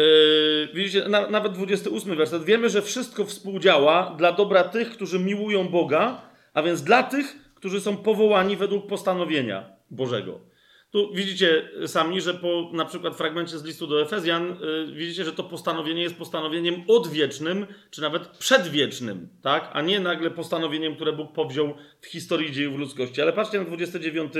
Yy, widzicie, na, nawet 28 werset. Wiemy, że wszystko współdziała dla dobra tych, którzy miłują Boga, a więc dla tych, którzy są powołani według postanowienia Bożego. Tu widzicie sami, że po na przykład fragmencie z listu do Efezjan, yy, widzicie, że to postanowienie jest postanowieniem odwiecznym, czy nawet przedwiecznym, tak? a nie nagle postanowieniem, które Bóg powziął w historii dziejów ludzkości. Ale patrzcie na 29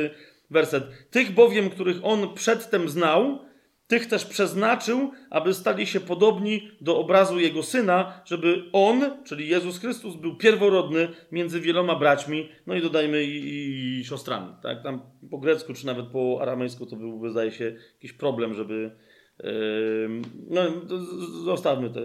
werset. Tych bowiem, których On przedtem znał, tych też przeznaczył, aby stali się podobni do obrazu Jego Syna, żeby On, czyli Jezus Chrystus, był pierworodny między wieloma braćmi, no i dodajmy i, i, i siostrami. Tak? Tam po grecku, czy nawet po aramejsku to byłby, zdaje się, jakiś problem, żeby... No, zostawmy te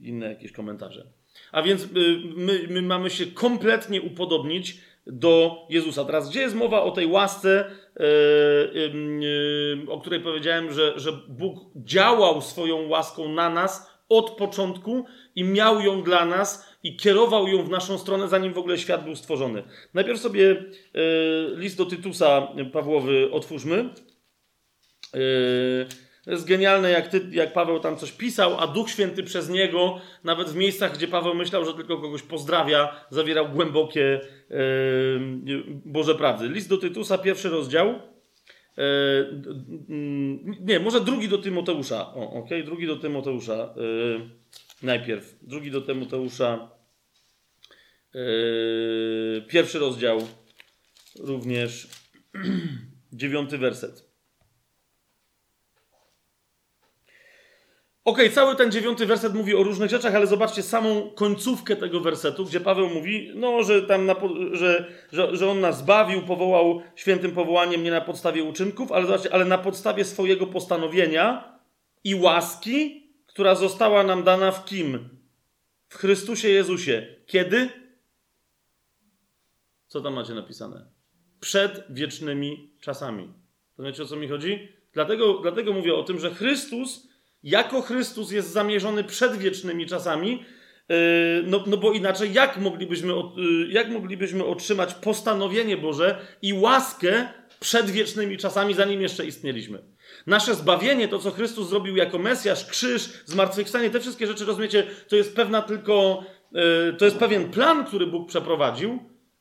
inne jakieś komentarze. A więc yy, my, my mamy się kompletnie upodobnić do Jezusa. Teraz, gdzie jest mowa o tej łasce, o której powiedziałem, że, że Bóg działał swoją łaską na nas od początku i miał ją dla nas i kierował ją w naszą stronę, zanim w ogóle świat był stworzony. Najpierw sobie e, list do Tytusa Pawłowy otwórzmy. To jest genialne, jak, ty, jak Paweł tam coś pisał, a Duch Święty przez niego, nawet w miejscach, gdzie Paweł myślał, że tylko kogoś pozdrawia, zawierał głębokie yy, Boże prawdy. List do Tytusa, pierwszy rozdział. Yy, nie, może drugi do Tymoteusza. O, ok, drugi do Tymoteusza. Yy, najpierw. Drugi do Tymoteusza. Pierwszy rozdział. Również dziewiąty werset. Okej, okay, cały ten dziewiąty werset mówi o różnych rzeczach, ale zobaczcie samą końcówkę tego wersetu, gdzie Paweł mówi, no, że, tam na, że, że, że on nas zbawił, powołał świętym powołaniem nie na podstawie uczynków, ale zobaczcie, ale na podstawie swojego postanowienia i łaski, która została nam dana w kim? W Chrystusie Jezusie. Kiedy? Co tam macie napisane? Przed wiecznymi czasami. Rozumiecie o co mi chodzi? Dlatego, dlatego mówię o tym, że Chrystus jako Chrystus jest zamierzony przed wiecznymi czasami, yy, no, no bo inaczej jak moglibyśmy, yy, jak moglibyśmy otrzymać postanowienie Boże i łaskę przed wiecznymi czasami, zanim jeszcze istnieliśmy? Nasze zbawienie, to co Chrystus zrobił jako Mesjasz, krzyż, zmartwychwstanie, te wszystkie rzeczy, rozumiecie, to jest pewna tylko, yy, to jest pewien plan, który Bóg przeprowadził,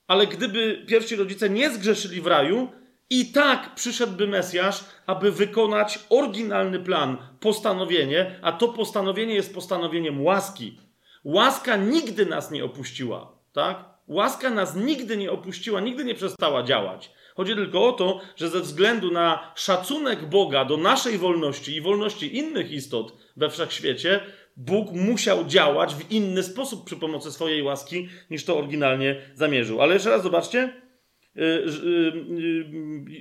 ale gdyby pierwsi rodzice nie zgrzeszyli w raju, i tak przyszedłby Mesjasz, aby wykonać oryginalny plan, postanowienie, a to postanowienie jest postanowieniem łaski. Łaska nigdy nas nie opuściła, tak? Łaska nas nigdy nie opuściła, nigdy nie przestała działać. Chodzi tylko o to, że ze względu na szacunek Boga do naszej wolności i wolności innych istot we wszechświecie, Bóg musiał działać w inny sposób przy pomocy swojej łaski, niż to oryginalnie zamierzył. Ale jeszcze raz zobaczcie,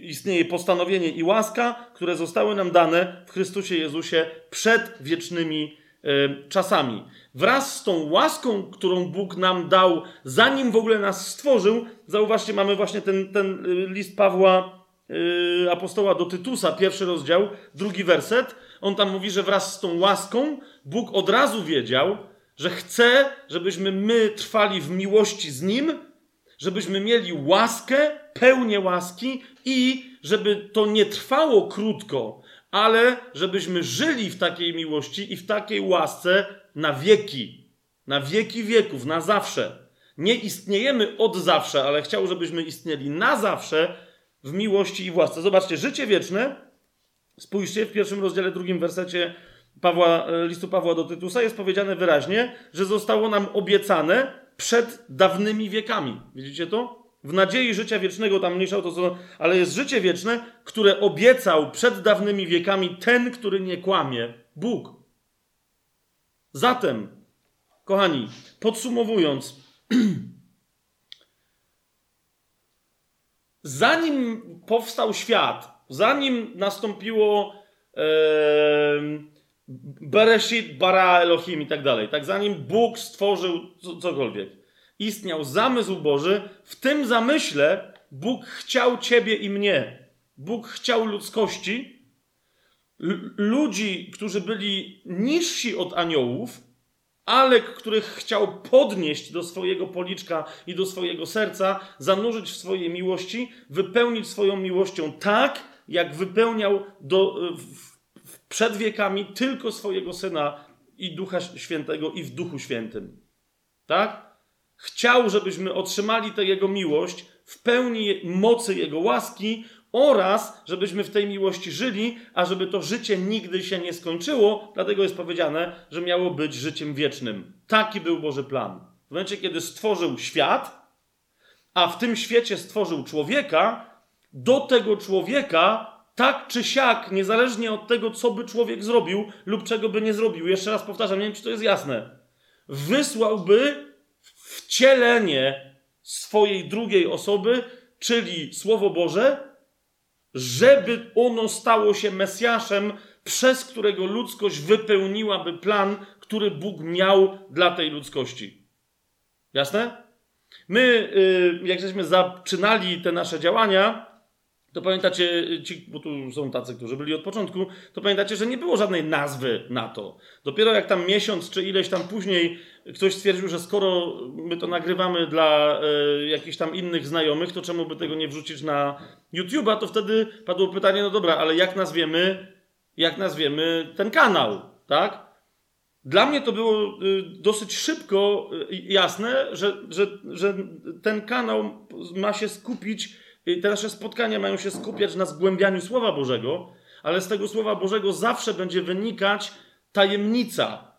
istnieje postanowienie i łaska, które zostały nam dane w Chrystusie Jezusie przed wiecznymi czasami. Wraz z tą łaską, którą Bóg nam dał, zanim w ogóle nas stworzył, zauważcie, mamy właśnie ten, ten list Pawła, apostoła do Tytusa, pierwszy rozdział, drugi werset. On tam mówi, że wraz z tą łaską Bóg od razu wiedział, że chce, żebyśmy my trwali w miłości z Nim, żebyśmy mieli łaskę, pełnię łaski i żeby to nie trwało krótko, ale żebyśmy żyli w takiej miłości i w takiej łasce na wieki, na wieki wieków, na zawsze. Nie istniejemy od zawsze, ale chciał, żebyśmy istnieli na zawsze w miłości i łasce. Zobaczcie, życie wieczne, spójrzcie w pierwszym rozdziale, drugim wersecie Pawła, listu Pawła do Tytusa jest powiedziane wyraźnie, że zostało nam obiecane przed dawnymi wiekami. Widzicie to? W nadziei życia wiecznego, tam mniejsza to, co, ale jest życie wieczne, które obiecał przed dawnymi wiekami ten, który nie kłamie Bóg. Zatem, kochani, podsumowując, zanim powstał świat, zanim nastąpiło. Ee, Bereshit, bara Elohim i tak dalej. Tak zanim Bóg stworzył cokolwiek, istniał zamysł Boży, w tym zamyśle Bóg chciał ciebie i mnie. Bóg chciał ludzkości, ludzi, którzy byli niżsi od aniołów, ale których chciał podnieść do swojego policzka i do swojego serca, zanurzyć w swojej miłości, wypełnić swoją miłością tak, jak wypełniał do, w, przed wiekami tylko swojego Syna i Ducha Świętego i w Duchu Świętym. Tak? Chciał, żebyśmy otrzymali tę Jego miłość w pełni mocy Jego łaski oraz żebyśmy w tej miłości żyli, a żeby to życie nigdy się nie skończyło, dlatego jest powiedziane, że miało być życiem wiecznym. Taki był Boży plan. W momencie, kiedy stworzył świat, a w tym świecie stworzył człowieka, do tego człowieka tak czy siak, niezależnie od tego, co by człowiek zrobił lub czego by nie zrobił, jeszcze raz powtarzam, nie wiem, czy to jest jasne, wysłałby wcielenie swojej drugiej osoby, czyli Słowo Boże, żeby ono stało się Mesjaszem, przez którego ludzkość wypełniłaby plan, który Bóg miał dla tej ludzkości. Jasne? My, y, jak żeśmy zaczynali te nasze działania, to pamiętacie, ci, bo tu są tacy, którzy byli od początku, to pamiętacie, że nie było żadnej nazwy na to. Dopiero jak tam miesiąc czy ileś tam później ktoś stwierdził, że skoro my to nagrywamy dla y, jakichś tam innych znajomych, to czemu by tego nie wrzucić na YouTube'a, to wtedy padło pytanie, no dobra, ale jak nazwiemy, jak nazwiemy ten kanał, tak? Dla mnie to było y, dosyć szybko y, jasne, że, że, że ten kanał ma się skupić te nasze spotkania mają się skupiać na zgłębianiu Słowa Bożego, ale z tego Słowa Bożego zawsze będzie wynikać tajemnica,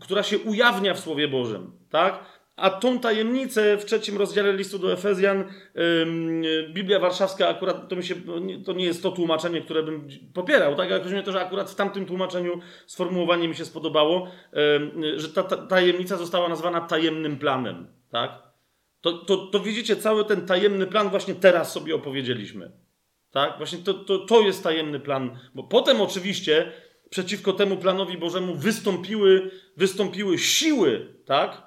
która się ujawnia w Słowie Bożym, tak? A tą tajemnicę w trzecim rozdziale listu do Efezjan, Biblia Warszawska, akurat to mi się, to nie jest to tłumaczenie, które bym popierał, tak? Jak rozumiem to, że akurat w tamtym tłumaczeniu sformułowanie mi się spodobało, że ta, ta tajemnica została nazwana tajemnym planem, tak? To, to, to widzicie, cały ten tajemny plan właśnie teraz sobie opowiedzieliśmy. Tak? Właśnie to, to, to jest tajemny plan, bo potem oczywiście przeciwko temu planowi Bożemu wystąpiły, wystąpiły siły, tak?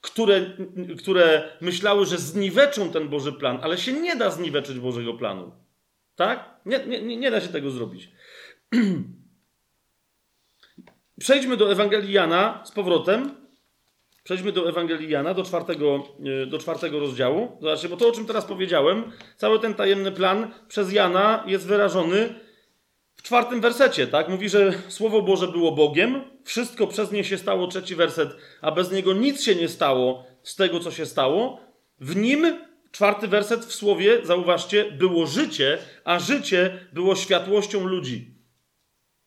które, które myślały, że zniweczą ten Boży plan, ale się nie da zniweczyć Bożego planu. Tak? Nie, nie, nie da się tego zrobić. Przejdźmy do Ewangelii Jana z powrotem. Przejdźmy do Ewangelii Jana, do czwartego, e, do czwartego rozdziału. Zobaczcie, bo to, o czym teraz powiedziałem, cały ten tajemny plan przez Jana jest wyrażony w czwartym wersecie, tak? Mówi, że Słowo Boże było Bogiem, wszystko przez nie się stało, trzeci werset, a bez niego nic się nie stało z tego, co się stało. W nim, czwarty werset w Słowie, zauważcie, było życie, a życie było światłością ludzi.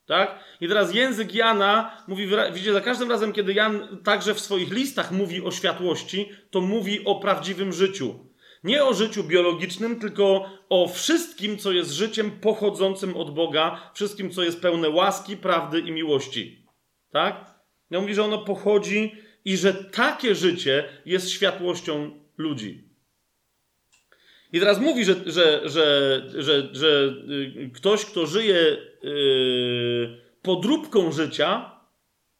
Tak? I teraz język Jana mówi, widzicie, za każdym razem, kiedy Jan także w swoich listach mówi o światłości, to mówi o prawdziwym życiu. Nie o życiu biologicznym, tylko o wszystkim, co jest życiem pochodzącym od Boga, wszystkim, co jest pełne łaski, prawdy i miłości. Tak? Ja mówi, że ono pochodzi i że takie życie jest światłością ludzi. I teraz mówi, że, że, że, że, że y, ktoś, kto żyje yy, podróbką życia,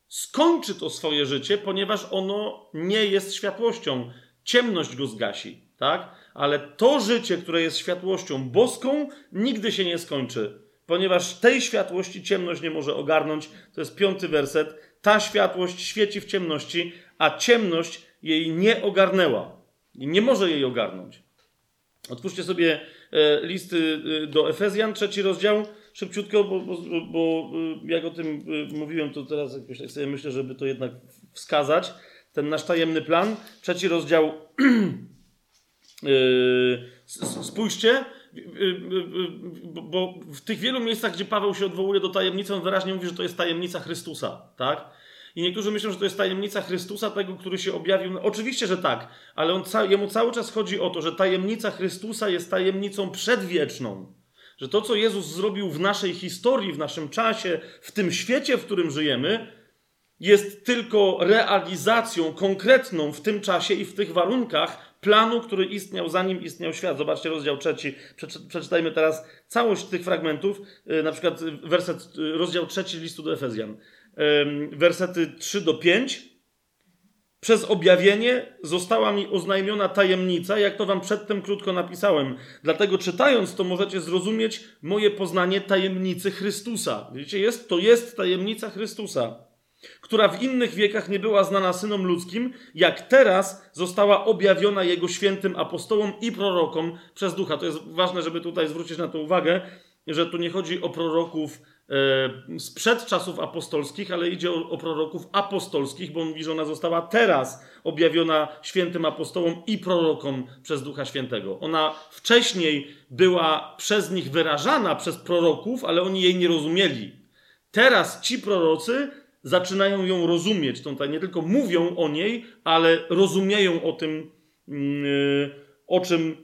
skończy to swoje życie, ponieważ ono nie jest światłością. Ciemność go zgasi, tak? Ale to życie, które jest światłością boską, nigdy się nie skończy, ponieważ tej światłości ciemność nie może ogarnąć. To jest piąty werset. Ta światłość świeci w ciemności, a ciemność jej nie ogarnęła. I nie może jej ogarnąć. Otwórzcie sobie e, listy e, do Efezjan, trzeci rozdział, szybciutko, bo, bo, bo e, jak o tym mówiłem, to teraz jakoś tak sobie myślę, żeby to jednak wskazać. Ten nasz tajemny plan, trzeci rozdział. Spójrzcie, bo w tych wielu miejscach, gdzie Paweł się odwołuje do tajemnicy, on wyraźnie mówi, że to jest tajemnica Chrystusa, tak? I niektórzy myślą, że to jest tajemnica Chrystusa, tego, który się objawił. No, oczywiście, że tak, ale on jemu cały czas chodzi o to, że tajemnica Chrystusa jest tajemnicą przedwieczną. Że to, co Jezus zrobił w naszej historii, w naszym czasie, w tym świecie, w którym żyjemy, jest tylko realizacją konkretną w tym czasie i w tych warunkach planu, który istniał zanim istniał świat. Zobaczcie rozdział trzeci. Przeczytajmy teraz całość tych fragmentów, y, na przykład werset, y, rozdział trzeci listu do Efezjan wersety 3 do 5. Przez objawienie została mi oznajmiona tajemnica, jak to wam przedtem krótko napisałem. Dlatego czytając to możecie zrozumieć moje poznanie tajemnicy Chrystusa. Widzicie, jest, to jest tajemnica Chrystusa, która w innych wiekach nie była znana synom ludzkim, jak teraz została objawiona jego świętym apostołom i prorokom przez ducha. To jest ważne, żeby tutaj zwrócić na to uwagę, że tu nie chodzi o proroków sprzed czasów apostolskich, ale idzie o, o, proroków apostolskich, bo mówi, że ona została teraz objawiona świętym apostołom i prorokom przez Ducha Świętego. Ona wcześniej była przez nich wyrażana przez proroków, ale oni jej nie rozumieli. Teraz ci prorocy zaczynają ją rozumieć. Tutaj nie tylko mówią o niej, ale rozumieją o tym, yy, o czym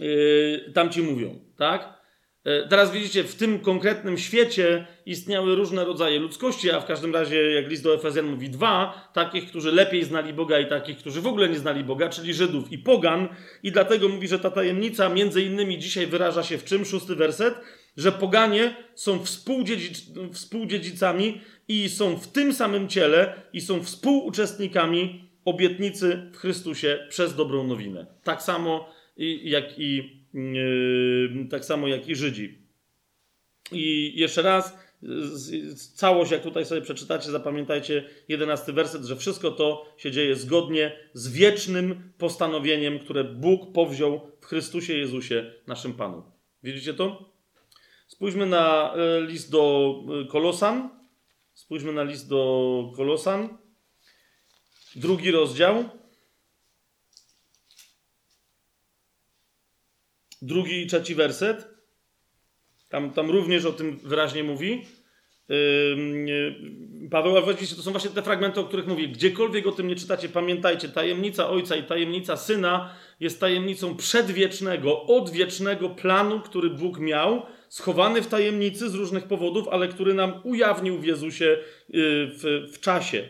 yy, tamci mówią. Tak? E, teraz widzicie, w tym konkretnym świecie istniały różne rodzaje ludzkości, a w każdym razie, jak list do Efezjan mówi, dwa, takich, którzy lepiej znali Boga i takich, którzy w ogóle nie znali Boga, czyli Żydów i Pogan. I dlatego mówi, że ta tajemnica między innymi dzisiaj wyraża się w czym? Szósty werset, że Poganie są współdziedzic współdziedzicami i są w tym samym ciele i są współuczestnikami obietnicy w Chrystusie przez dobrą nowinę. Tak samo jak i tak samo jak i Żydzi. I jeszcze raz, całość, jak tutaj sobie przeczytacie, zapamiętajcie jedenasty werset, że wszystko to się dzieje zgodnie z wiecznym postanowieniem, które Bóg powziął w Chrystusie Jezusie, naszym Panu. Widzicie to? Spójrzmy na e, list do e, Kolosan. Spójrzmy na list do Kolosan. Drugi rozdział. Drugi i trzeci werset. Tam, tam również o tym wyraźnie mówi. Paweł, a właściwie to są właśnie te fragmenty, o których mówi. Gdziekolwiek o tym nie czytacie, pamiętajcie, tajemnica Ojca i tajemnica Syna jest tajemnicą przedwiecznego, odwiecznego planu, który Bóg miał, schowany w tajemnicy z różnych powodów, ale który nam ujawnił w Jezusie y, w, w czasie.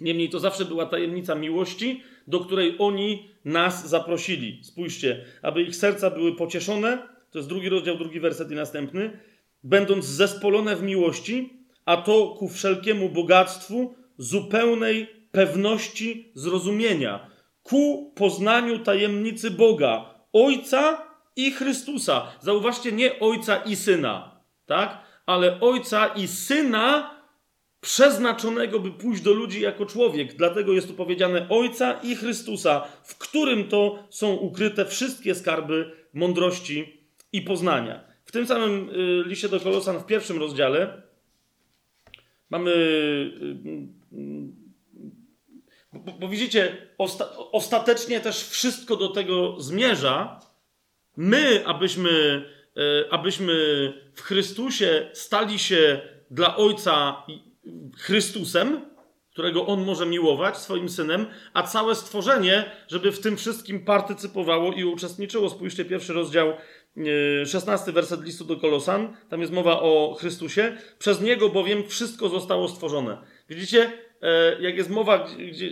Niemniej to zawsze była tajemnica miłości, do której oni nas zaprosili. Spójrzcie, aby ich serca były pocieszone, to jest drugi rozdział, drugi werset i następny, będąc zespolone w miłości, a to ku wszelkiemu bogactwu, zupełnej pewności zrozumienia, ku poznaniu tajemnicy Boga, Ojca i Chrystusa. Zauważcie, nie Ojca i Syna, tak? Ale Ojca i Syna przeznaczonego, by pójść do ludzi jako człowiek. Dlatego jest tu powiedziane Ojca i Chrystusa, w którym to są ukryte wszystkie skarby mądrości i poznania. W tym samym y, liście do Kolosan w pierwszym rozdziale mamy. Y, y, bo, bo widzicie, osta ostatecznie też wszystko do tego zmierza. My, abyśmy, abyśmy w Chrystusie stali się dla Ojca Chrystusem, którego On może miłować, swoim synem, a całe stworzenie, żeby w tym wszystkim partycypowało i uczestniczyło. Spójrzcie, pierwszy rozdział, 16 e, werset listu do Kolosan, tam jest mowa o Chrystusie. Przez Niego bowiem wszystko zostało stworzone. Widzicie, e, jak jest mowa, gdzie,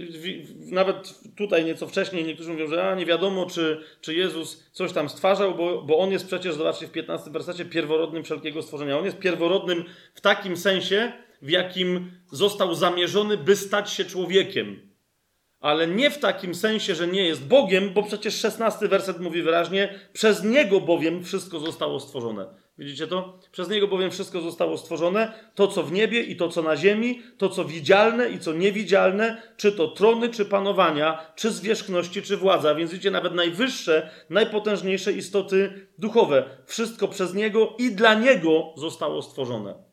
nawet tutaj nieco wcześniej niektórzy mówią, że a, nie wiadomo, czy, czy Jezus coś tam stwarzał, bo, bo On jest przecież, zobaczcie w 15 wersecie, pierworodnym wszelkiego stworzenia. On jest pierworodnym w takim sensie, w jakim został zamierzony, by stać się człowiekiem. Ale nie w takim sensie, że nie jest Bogiem, bo przecież szesnasty werset mówi wyraźnie: Przez Niego bowiem wszystko zostało stworzone. Widzicie to? Przez Niego bowiem wszystko zostało stworzone, to co w niebie i to co na ziemi, to co widzialne i co niewidzialne, czy to trony, czy panowania, czy zwierzchności, czy władza. Więc widzicie, nawet najwyższe, najpotężniejsze istoty duchowe. Wszystko przez Niego i dla Niego zostało stworzone.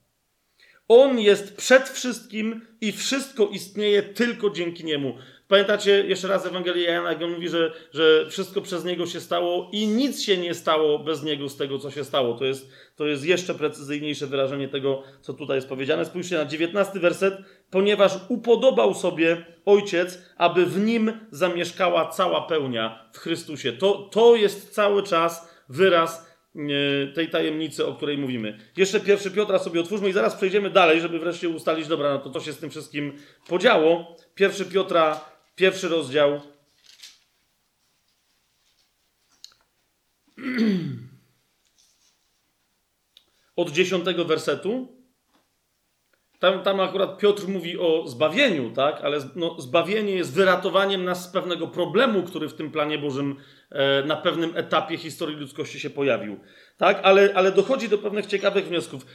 On jest przed wszystkim i wszystko istnieje tylko dzięki Niemu. Pamiętacie jeszcze raz Ewangelię Jana, jak on mówi, że, że wszystko przez Niego się stało i nic się nie stało bez Niego z tego, co się stało. To jest, to jest jeszcze precyzyjniejsze wyrażenie tego, co tutaj jest powiedziane. Spójrzcie na 19 werset. Ponieważ upodobał sobie Ojciec, aby w Nim zamieszkała cała pełnia w Chrystusie. To, to jest cały czas wyraz tej tajemnicy, o której mówimy. Jeszcze pierwszy Piotra sobie otwórzmy i zaraz przejdziemy dalej, żeby wreszcie ustalić, dobra, no to co się z tym wszystkim podziało. Pierwszy Piotra, pierwszy rozdział. Od dziesiątego wersetu. Tam, tam akurat Piotr mówi o zbawieniu, tak? Ale no, zbawienie jest wyratowaniem nas z pewnego problemu, który w tym planie Bożym e, na pewnym etapie historii ludzkości się pojawił. Tak? Ale, ale dochodzi do pewnych ciekawych wniosków.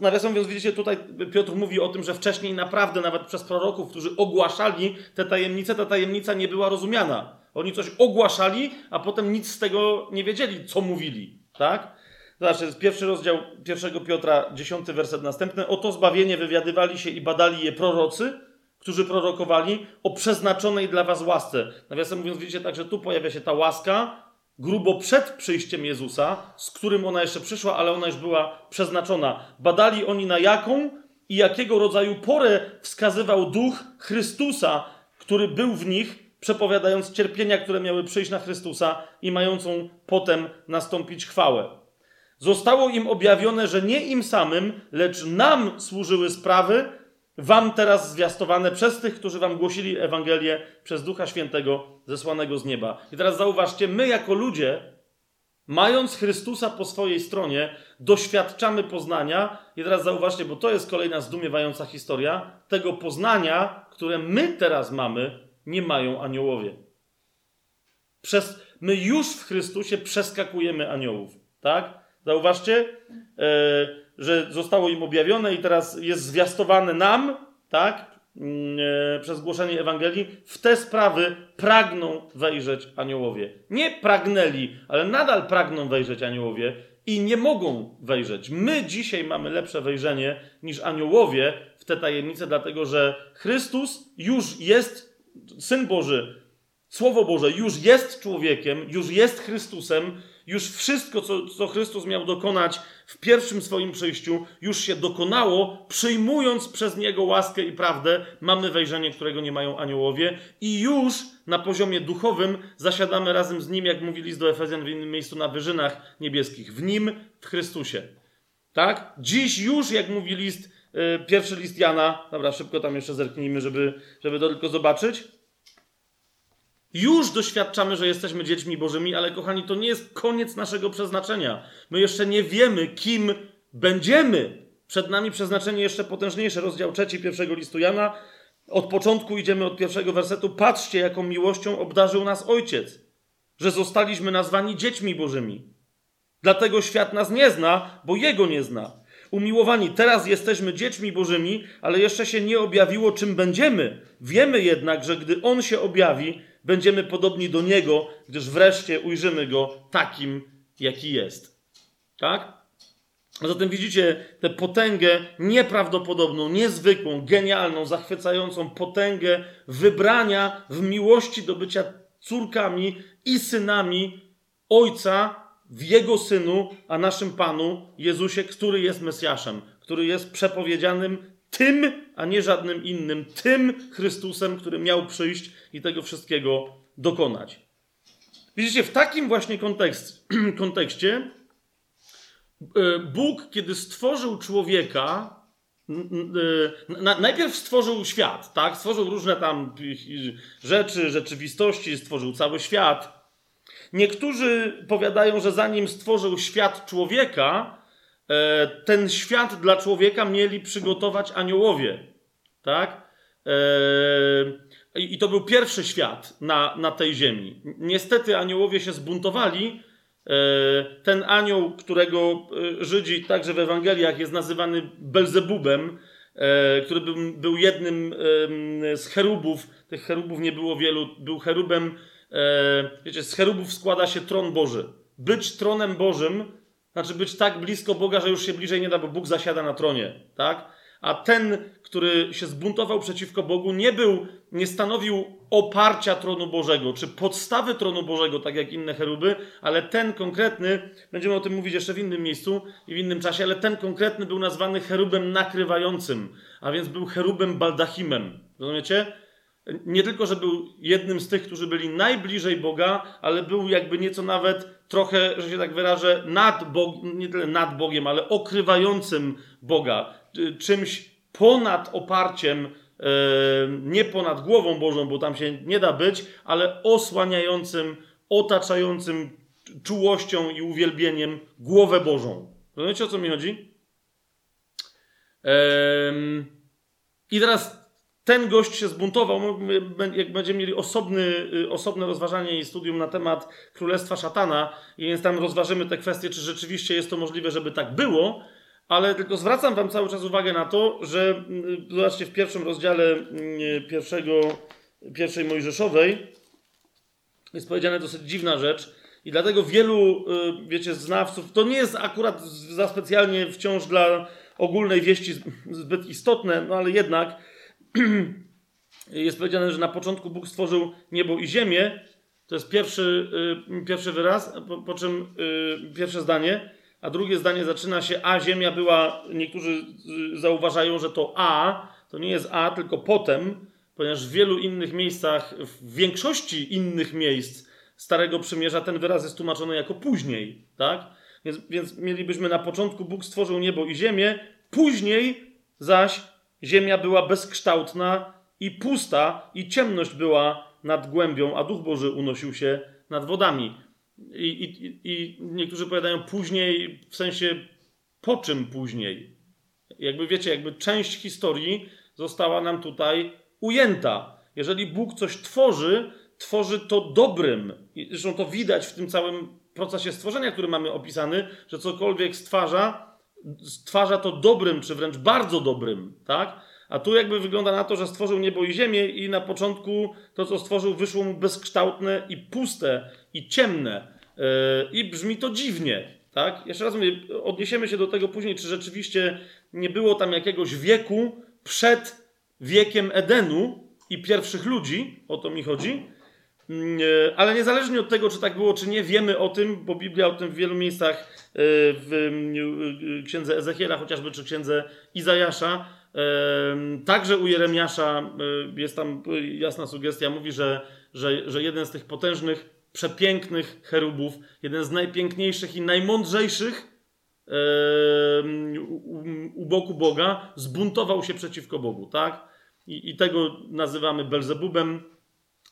Nawiasem mówiąc, widzicie, tutaj Piotr mówi o tym, że wcześniej naprawdę nawet przez proroków, którzy ogłaszali te tajemnice, ta tajemnica nie była rozumiana. Oni coś ogłaszali, a potem nic z tego nie wiedzieli, co mówili. Tak? Znaczy, jest pierwszy rozdział pierwszego Piotra, dziesiąty werset następny. Oto zbawienie wywiadywali się i badali je prorocy, którzy prorokowali o przeznaczonej dla was łasce. Nawiasem mówiąc, widzicie, także tu pojawia się ta łaska, grubo przed przyjściem Jezusa, z którym ona jeszcze przyszła, ale ona już była przeznaczona. Badali oni na jaką i jakiego rodzaju porę wskazywał duch Chrystusa, który był w nich, przepowiadając cierpienia, które miały przyjść na Chrystusa i mającą potem nastąpić chwałę. Zostało im objawione, że nie im samym, lecz nam służyły sprawy, wam teraz zwiastowane przez tych, którzy wam głosili Ewangelię przez Ducha Świętego zesłanego z nieba. I teraz zauważcie, my jako ludzie, mając Chrystusa po swojej stronie, doświadczamy poznania. I teraz zauważcie, bo to jest kolejna zdumiewająca historia, tego poznania, które my teraz mamy, nie mają aniołowie. Przez, my już w Chrystusie przeskakujemy aniołów, tak? Zauważcie, e, że zostało im objawione i teraz jest zwiastowane nam, tak, mm, e, przez głoszenie Ewangelii. W te sprawy pragną wejrzeć aniołowie. Nie pragnęli, ale nadal pragną wejrzeć aniołowie i nie mogą wejrzeć. My dzisiaj mamy lepsze wejrzenie niż aniołowie w te tajemnice, dlatego że Chrystus już jest, Syn Boży, Słowo Boże już jest człowiekiem, już jest Chrystusem, już wszystko, co, co Chrystus miał dokonać w pierwszym swoim przyjściu, już się dokonało, przyjmując przez Niego łaskę i prawdę, mamy wejrzenie, którego nie mają aniołowie i już na poziomie duchowym zasiadamy razem z Nim, jak mówili do Efezjan w innym miejscu, na wyżynach niebieskich. W Nim, w Chrystusie. Tak? Dziś już, jak mówi list, yy, pierwszy list Jana, dobra, szybko tam jeszcze zerknijmy, żeby, żeby to tylko zobaczyć, już doświadczamy, że jesteśmy dziećmi Bożymi, ale kochani, to nie jest koniec naszego przeznaczenia. My jeszcze nie wiemy, kim będziemy. Przed nami przeznaczenie jeszcze potężniejsze. Rozdział trzeci pierwszego listu Jana. Od początku idziemy od pierwszego wersetu. Patrzcie, jaką miłością obdarzył nas Ojciec, że zostaliśmy nazwani dziećmi Bożymi. Dlatego świat nas nie zna, bo Jego nie zna. Umiłowani, teraz jesteśmy dziećmi Bożymi, ale jeszcze się nie objawiło, czym będziemy. Wiemy jednak, że gdy On się objawi, będziemy podobni do Niego, gdyż wreszcie ujrzymy Go takim, jaki jest. Tak? A zatem widzicie tę potęgę nieprawdopodobną, niezwykłą, genialną, zachwycającą potęgę wybrania w miłości do bycia córkami i synami Ojca w Jego Synu, a naszym Panu Jezusie, który jest Mesjaszem, który jest przepowiedzianym tym, a nie żadnym innym, tym Chrystusem, który miał przyjść i tego wszystkiego dokonać. Widzicie, w takim właśnie kontekst, kontekście e, Bóg, kiedy stworzył człowieka, e, najpierw stworzył świat, tak? Stworzył różne tam rzeczy, rzeczywistości, stworzył cały świat. Niektórzy powiadają, że zanim stworzył świat człowieka, ten świat dla człowieka mieli przygotować aniołowie. Tak? E, I to był pierwszy świat na, na tej ziemi. Niestety aniołowie się zbuntowali. E, ten anioł, którego Żydzi także w Ewangeliach jest nazywany Belzebubem, który był jednym z cherubów, tych cherubów nie było wielu, był cherubem E, wiecie, z cherubów składa się tron Boży. Być tronem Bożym znaczy być tak blisko Boga, że już się bliżej nie da, bo Bóg zasiada na tronie, tak? A ten, który się zbuntował przeciwko Bogu, nie był, nie stanowił oparcia tronu Bożego, czy podstawy tronu Bożego, tak jak inne cheruby, ale ten konkretny, będziemy o tym mówić jeszcze w innym miejscu i w innym czasie, ale ten konkretny był nazwany cherubem nakrywającym, a więc był cherubem baldachimem. Rozumiecie? Nie tylko, że był jednym z tych, którzy byli najbliżej Boga, ale był jakby nieco nawet trochę, że się tak wyrażę, nad Bogiem, nie tyle nad Bogiem, ale okrywającym Boga. Czymś ponad oparciem, e, nie ponad głową Bożą, bo tam się nie da być, ale osłaniającym, otaczającym czułością i uwielbieniem głowę Bożą. Rozumiecie o co mi chodzi? I teraz ten gość się zbuntował. Jak będziemy mieli osobny, y, osobne rozważanie i studium na temat Królestwa Szatana, więc tam rozważymy te kwestie, czy rzeczywiście jest to możliwe, żeby tak było, ale tylko zwracam Wam cały czas uwagę na to, że y, zobaczcie, w pierwszym rozdziale y, pierwszego, pierwszej Mojżeszowej jest powiedziane dosyć dziwna rzecz. I dlatego wielu, wiecie, znawców, to nie jest akurat za specjalnie wciąż dla ogólnej wieści zbyt istotne, no ale jednak jest powiedziane, że na początku Bóg stworzył niebo i ziemię. To jest pierwszy, y, pierwszy wyraz, po, po czym y, pierwsze zdanie, a drugie zdanie zaczyna się a ziemia była, niektórzy y, zauważają, że to a, to nie jest a, tylko potem, ponieważ w wielu innych miejscach, w większości innych miejsc Starego Przymierza ten wyraz jest tłumaczony jako później, tak? Więc, więc mielibyśmy na początku Bóg stworzył niebo i ziemię, później zaś Ziemia była bezkształtna i pusta, i ciemność była nad głębią, a Duch Boży unosił się nad wodami. I, i, i niektórzy powiadają później, w sensie po czym później. Jakby wiecie, jakby część historii została nam tutaj ujęta. Jeżeli Bóg coś tworzy, tworzy to dobrym. Zresztą to widać w tym całym procesie stworzenia, który mamy opisany, że cokolwiek stwarza, stwarza to dobrym, czy wręcz bardzo dobrym, tak? A tu jakby wygląda na to, że stworzył niebo i ziemię i na początku to, co stworzył, wyszło mu bezkształtne i puste i ciemne. Yy, I brzmi to dziwnie, tak? Jeszcze raz mówię, odniesiemy się do tego później, czy rzeczywiście nie było tam jakiegoś wieku przed wiekiem Edenu i pierwszych ludzi, o to mi chodzi, ale niezależnie od tego, czy tak było, czy nie, wiemy o tym, bo Biblia o tym w wielu miejscach w księdze Ezechiela chociażby, czy księdze Izajasza. Także u Jeremiasza jest tam jasna sugestia, mówi, że, że, że jeden z tych potężnych, przepięknych cherubów, jeden z najpiękniejszych i najmądrzejszych u boku Boga, zbuntował się przeciwko Bogu, tak? I, i tego nazywamy Belzebubem.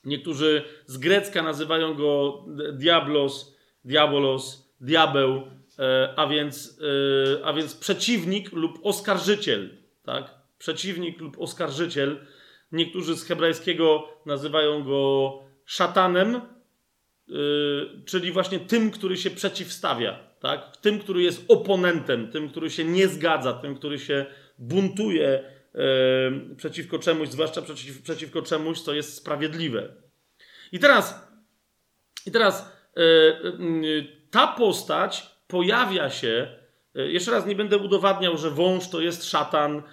Niektórzy z grecka nazywają go diablos, diabolos, diabeł, E, a więc, e, a więc przeciwnik lub oskarżyciel, tak? Przeciwnik lub oskarżyciel. Niektórzy z hebrajskiego nazywają go szatanem, czyli właśnie tym, który się przeciwstawia, tak? tym, który jest oponentem, tym, który się nie zgadza, tym, który się buntuje przeciwko czemuś, zwłaszcza przeciw, przeciwko czemuś, co jest sprawiedliwe. I teraz, i teraz ta postać pojawia się. Jeszcze raz nie będę udowadniał, że wąż to jest szatan,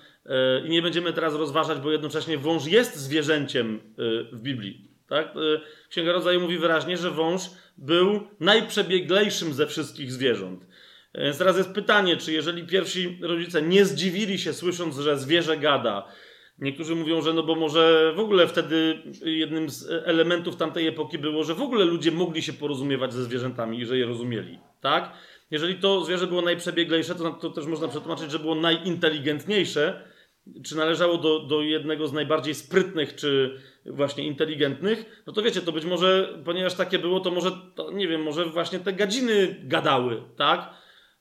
i nie będziemy teraz rozważać, bo jednocześnie wąż jest zwierzęciem w Biblii. Tak? Księga Rodzaju mówi wyraźnie, że wąż był najprzebieglejszym ze wszystkich zwierząt. Więc teraz jest pytanie, czy jeżeli pierwsi rodzice nie zdziwili się słysząc, że zwierzę gada, Niektórzy mówią, że no bo może w ogóle wtedy jednym z elementów tamtej epoki było, że w ogóle ludzie mogli się porozumiewać ze zwierzętami i że je rozumieli, tak? Jeżeli to zwierzę było najprzebieglejsze, to, to też można przetłumaczyć, że było najinteligentniejsze, czy należało do, do jednego z najbardziej sprytnych, czy właśnie inteligentnych, no to wiecie, to być może, ponieważ takie było, to może, to nie wiem, może właśnie te gadziny gadały, tak?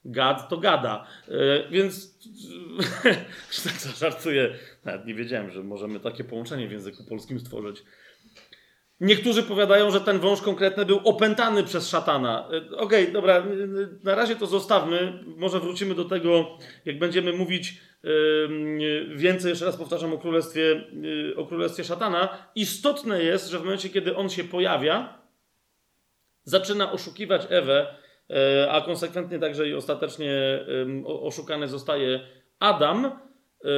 Gad to gada. E, więc tak żartuję. Nawet nie wiedziałem, że możemy takie połączenie w języku polskim stworzyć. Niektórzy powiadają, że ten wąż konkretny był opętany przez szatana. E, okej, okay, dobra, na razie to zostawmy. Może wrócimy do tego, jak będziemy mówić więcej, jeszcze raz powtarzam, o królestwie, y, o królestwie szatana. Istotne jest, że w momencie, kiedy on się pojawia, zaczyna oszukiwać Ewę, e, a konsekwentnie także i ostatecznie oszukany zostaje Adam. E,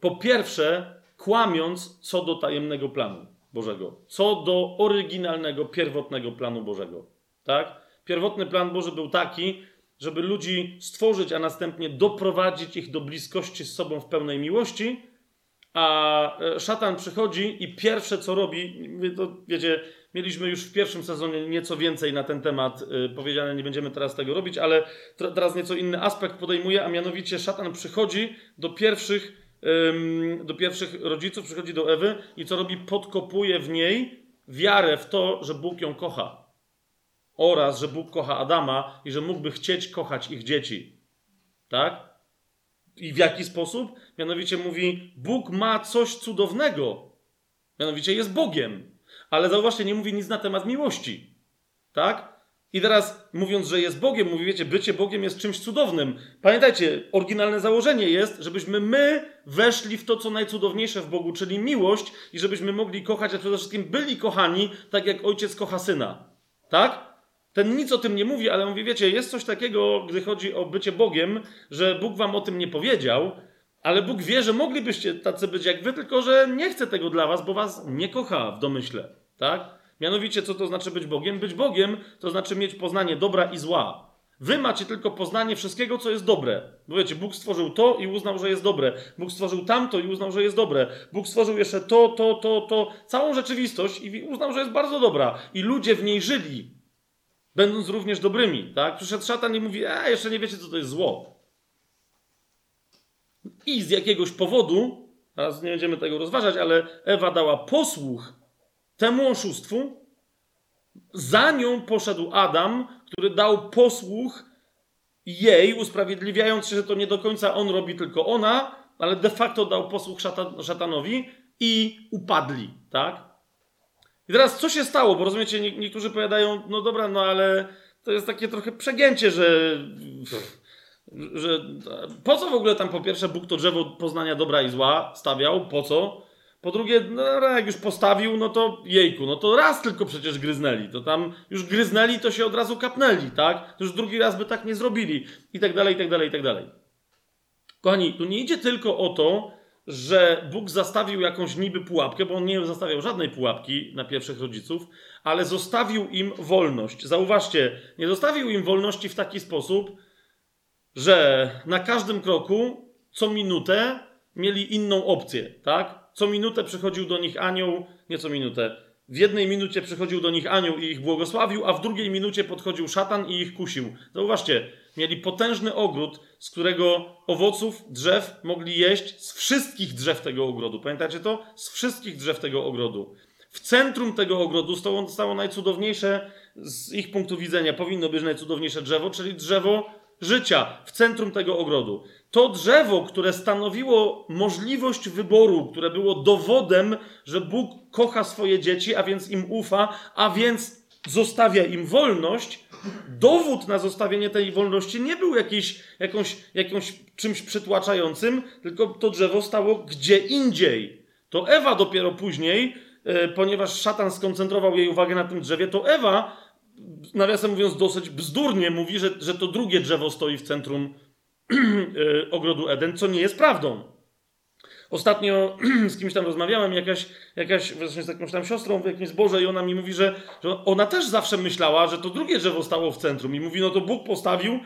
po pierwsze, kłamiąc co do tajemnego planu Bożego, co do oryginalnego, pierwotnego planu Bożego. Tak? Pierwotny plan Boży był taki, żeby ludzi stworzyć, a następnie doprowadzić ich do bliskości z sobą w pełnej miłości. A e, szatan przychodzi i pierwsze co robi, to wiecie, mieliśmy już w pierwszym sezonie nieco więcej na ten temat y, powiedziane, nie będziemy teraz tego robić, ale teraz nieco inny aspekt podejmuje, a mianowicie szatan przychodzi do pierwszych, do pierwszych rodziców, przychodzi do Ewy i co robi? Podkopuje w niej wiarę w to, że Bóg ją kocha oraz że Bóg kocha Adama i że mógłby chcieć kochać ich dzieci. Tak? I w jaki sposób? Mianowicie mówi: Bóg ma coś cudownego. Mianowicie jest Bogiem. Ale zauważcie, nie mówi nic na temat miłości. Tak? I teraz mówiąc, że jest Bogiem, mówi, wiecie, bycie Bogiem jest czymś cudownym. Pamiętajcie, oryginalne założenie jest, żebyśmy my weszli w to, co najcudowniejsze w Bogu, czyli miłość, i żebyśmy mogli kochać, a przede wszystkim byli kochani, tak jak ojciec kocha syna. Tak? Ten nic o tym nie mówi, ale mówi, wiecie, jest coś takiego, gdy chodzi o bycie Bogiem, że Bóg wam o tym nie powiedział, ale Bóg wie, że moglibyście tacy być jak wy, tylko że nie chce tego dla was, bo was nie kocha w domyśle, tak? Mianowicie, co to znaczy być Bogiem? Być Bogiem to znaczy mieć poznanie dobra i zła. Wy macie tylko poznanie wszystkiego, co jest dobre. Bo wiecie, Bóg stworzył to i uznał, że jest dobre. Bóg stworzył tamto i uznał, że jest dobre. Bóg stworzył jeszcze to, to, to, to. Całą rzeczywistość i uznał, że jest bardzo dobra. I ludzie w niej żyli będąc również dobrymi, tak? Przyszedł szatan i mówi, a jeszcze nie wiecie, co to jest zło. I z jakiegoś powodu, teraz nie będziemy tego rozważać, ale Ewa dała posłuch temu oszustwu, za nią poszedł Adam, który dał posłuch jej, usprawiedliwiając się, że to nie do końca on robi, tylko ona, ale de facto dał posłuch szatan, szatanowi i upadli, tak? I teraz co się stało? Bo rozumiecie, nie, niektórzy powiadają, no dobra, no ale to jest takie trochę przegięcie, że, że po co w ogóle tam po pierwsze Bóg to drzewo poznania dobra i zła stawiał? Po co? Po drugie, no, jak już postawił, no to jejku, no to raz tylko przecież gryznęli. To tam już gryznęli, to się od razu kapnęli, tak? To już drugi raz by tak nie zrobili. I tak dalej, i tak dalej, i tak dalej. Kochani, tu nie idzie tylko o to, że Bóg zastawił jakąś niby pułapkę, bo on nie zastawiał żadnej pułapki na pierwszych rodziców, ale zostawił im wolność. Zauważcie, nie zostawił im wolności w taki sposób, że na każdym kroku, co minutę, mieli inną opcję, tak? Co minutę przychodził do nich anioł, nie co minutę. W jednej minucie przychodził do nich anioł i ich błogosławił, a w drugiej minucie podchodził szatan i ich kusił. Zauważcie, mieli potężny ogród, z którego owoców, drzew mogli jeść z wszystkich drzew tego ogrodu. Pamiętacie to? Z wszystkich drzew tego ogrodu. W centrum tego ogrodu stało, stało najcudowniejsze, z ich punktu widzenia, powinno być najcudowniejsze drzewo, czyli drzewo życia w centrum tego ogrodu. To drzewo, które stanowiło możliwość wyboru, które było dowodem, że Bóg kocha swoje dzieci, a więc im ufa, a więc zostawia im wolność, dowód na zostawienie tej wolności nie był jakiś, jakąś, jakąś czymś przytłaczającym, tylko to drzewo stało gdzie indziej. To Ewa dopiero później, e, ponieważ szatan skoncentrował jej uwagę na tym drzewie, to Ewa, nawiasem mówiąc dosyć bzdurnie, mówi, że, że to drugie drzewo stoi w centrum ogrodu Eden, co nie jest prawdą. Ostatnio z kimś tam rozmawiałem, jakaś, jakaś z jakąś tam siostrą w jakimś zborze i ona mi mówi, że, że ona też zawsze myślała, że to drugie drzewo stało w centrum i mówi, no to Bóg postawił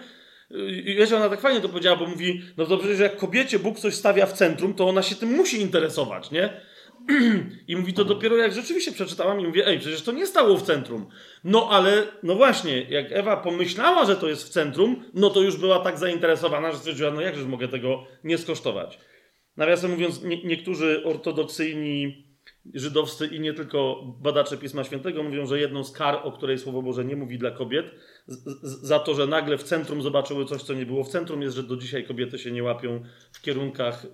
i wiesz, ona tak fajnie to powiedziała, bo mówi, no to przecież jak kobiecie Bóg coś stawia w centrum, to ona się tym musi interesować, nie? I mówi to dopiero jak rzeczywiście przeczytałam i mówię, ej, przecież to nie stało w centrum. No ale, no właśnie, jak Ewa pomyślała, że to jest w centrum, no to już była tak zainteresowana, że stwierdziła, no jakżeż mogę tego nie skosztować. Nawiasem mówiąc, nie, niektórzy ortodoksyjni żydowscy i nie tylko badacze Pisma Świętego mówią, że jedną z kar, o której Słowo Boże nie mówi dla kobiet, za to, że nagle w centrum zobaczyły coś, co nie było w centrum, jest, że do dzisiaj kobiety się nie łapią w kierunkach y,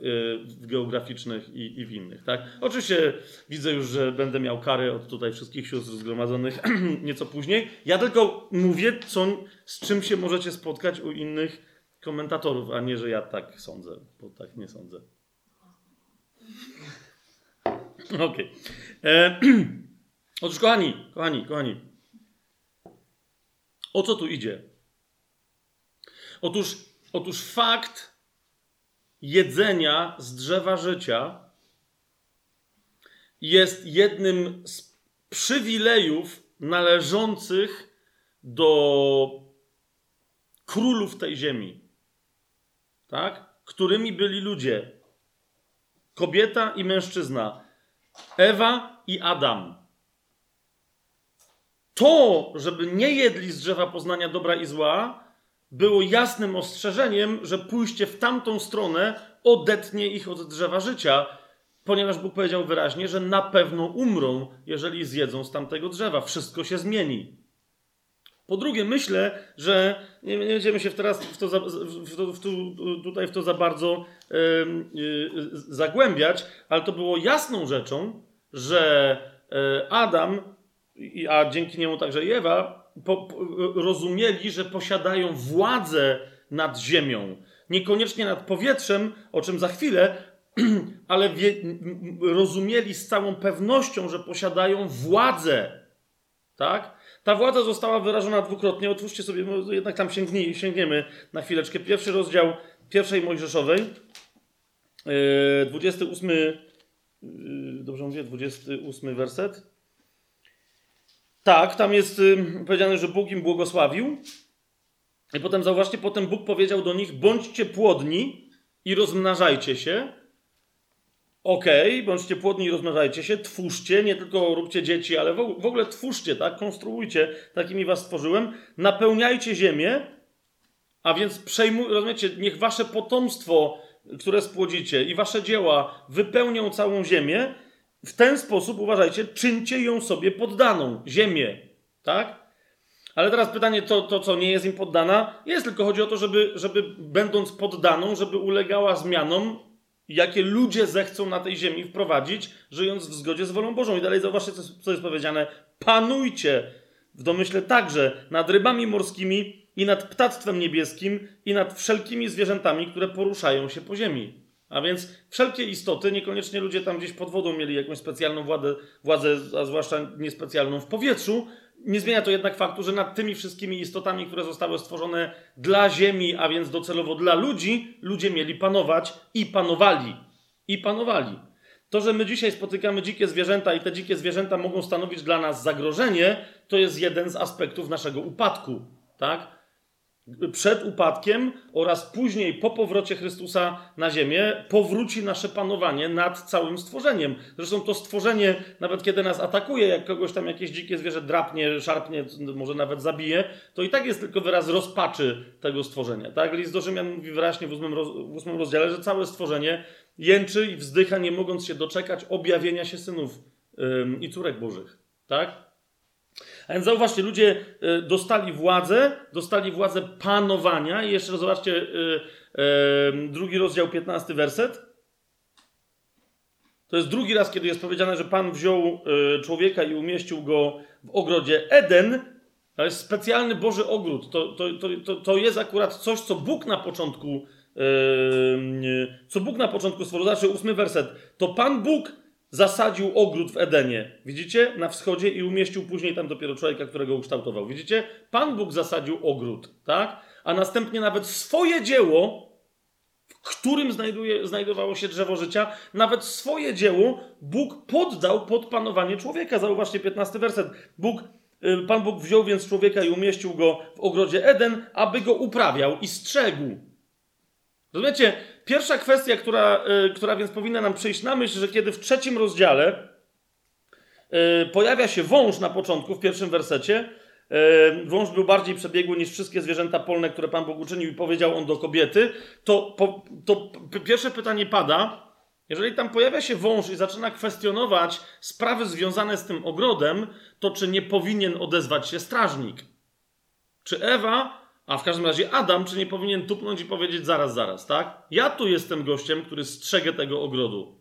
geograficznych i, i w innych. Tak? Oczywiście widzę już, że będę miał kary od tutaj wszystkich sióstr zgromadzonych nieco później. Ja tylko mówię, co, z czym się możecie spotkać u innych komentatorów, a nie, że ja tak sądzę, bo tak nie sądzę. Okej. Okay. E, otóż, kochani, kochani, kochani. O co tu idzie? Otóż, otóż fakt jedzenia z drzewa życia jest jednym z przywilejów należących do królów tej ziemi. Tak? Którymi byli ludzie. Kobieta i mężczyzna. Ewa i Adam. To, żeby nie jedli z drzewa poznania dobra i zła, było jasnym ostrzeżeniem, że pójście w tamtą stronę odetnie ich od drzewa życia, ponieważ Bóg powiedział wyraźnie, że na pewno umrą, jeżeli zjedzą z tamtego drzewa. Wszystko się zmieni. Po drugie, myślę, że nie, nie będziemy się teraz w to, za, w w tutaj w to za bardzo yy, zagłębiać, ale to było jasną rzeczą, że yy, Adam, a dzięki niemu także i Ewa, po, po, rozumieli, że posiadają władzę nad ziemią. Niekoniecznie nad powietrzem, o czym za chwilę, ale wie, rozumieli z całą pewnością, że posiadają władzę. Tak? Ta władza została wyrażona dwukrotnie. Otwórzcie sobie, jednak tam sięgnie, sięgniemy na chwileczkę. Pierwszy rozdział pierwszej Mojżeszowej, 28, yy, yy, dobrze mówię, 28 werset. Tak, tam jest powiedziane, że Bóg im błogosławił. I potem zauważcie, potem Bóg powiedział do nich: bądźcie płodni i rozmnażajcie się Okej, okay, bądźcie płodni i rozmnażajcie się, twórzcie, nie tylko róbcie dzieci, ale w ogóle twórzcie, tak? Konstruujcie, takimi was stworzyłem. Napełniajcie ziemię, a więc przejmuj, rozumiecie, niech wasze potomstwo, które spłodzicie i wasze dzieła wypełnią całą ziemię. W ten sposób, uważajcie, czyńcie ją sobie poddaną, ziemię, tak? Ale teraz pytanie, to, to co nie jest im poddana? Jest, tylko chodzi o to, żeby, żeby będąc poddaną, żeby ulegała zmianom jakie ludzie zechcą na tej ziemi wprowadzić, żyjąc w zgodzie z wolą Bożą. I dalej zauważcie, co jest powiedziane. Panujcie w domyśle także nad rybami morskimi i nad ptactwem niebieskim i nad wszelkimi zwierzętami, które poruszają się po ziemi. A więc wszelkie istoty, niekoniecznie ludzie tam gdzieś pod wodą mieli jakąś specjalną władzę, władzę a zwłaszcza niespecjalną w powietrzu, nie zmienia to jednak faktu, że nad tymi wszystkimi istotami, które zostały stworzone dla Ziemi, a więc docelowo dla ludzi, ludzie mieli panować i panowali. I panowali. To, że my dzisiaj spotykamy dzikie zwierzęta i te dzikie zwierzęta mogą stanowić dla nas zagrożenie, to jest jeden z aspektów naszego upadku. Tak? Przed upadkiem oraz później po powrocie Chrystusa na ziemię powróci nasze panowanie nad całym stworzeniem. Zresztą to stworzenie, nawet kiedy nas atakuje, jak kogoś tam jakieś dzikie zwierzę drapnie, szarpnie, może nawet zabije, to i tak jest tylko wyraz rozpaczy tego stworzenia. Tak? List do Rzymian mówi wyraźnie w ósmym, roz, w ósmym rozdziale, że całe stworzenie jęczy i wzdycha, nie mogąc się doczekać objawienia się synów ym, i córek bożych. Tak? A więc zauważcie, ludzie e, dostali władzę, dostali władzę panowania. I jeszcze zobaczcie, e, e, drugi rozdział, 15 werset. To jest drugi raz, kiedy jest powiedziane, że Pan wziął człowieka i umieścił go w ogrodzie Eden. To jest specjalny Boży ogród. To, to, to, to, jest akurat coś, co Bóg na początku, co Bóg na początku stworzył. Znaczy, ósmy werset. To Pan Bóg zasadził ogród w Edenie. Widzicie? Na wschodzie i umieścił później tam dopiero człowieka, którego ukształtował. Widzicie? Pan Bóg zasadził ogród, tak? A następnie nawet swoje dzieło, w którym znajduje, znajdowało się drzewo życia, nawet swoje dzieło Bóg poddał pod panowanie człowieka. Zauważcie 15 werset. Bóg, y, Pan Bóg wziął więc człowieka i umieścił go w ogrodzie Eden, aby go uprawiał i strzegł. Rozumiecie? Pierwsza kwestia, która, yy, która więc powinna nam przyjść na myśl, że kiedy w trzecim rozdziale yy, pojawia się wąż na początku, w pierwszym wersecie, yy, wąż był bardziej przebiegły niż wszystkie zwierzęta polne, które Pan Bóg uczynił i powiedział on do kobiety, to, to pierwsze pytanie pada, jeżeli tam pojawia się wąż i zaczyna kwestionować sprawy związane z tym ogrodem, to czy nie powinien odezwać się strażnik? Czy Ewa a w każdym razie Adam, czy nie powinien tupnąć i powiedzieć zaraz, zaraz, tak? Ja tu jestem gościem, który strzegę tego ogrodu.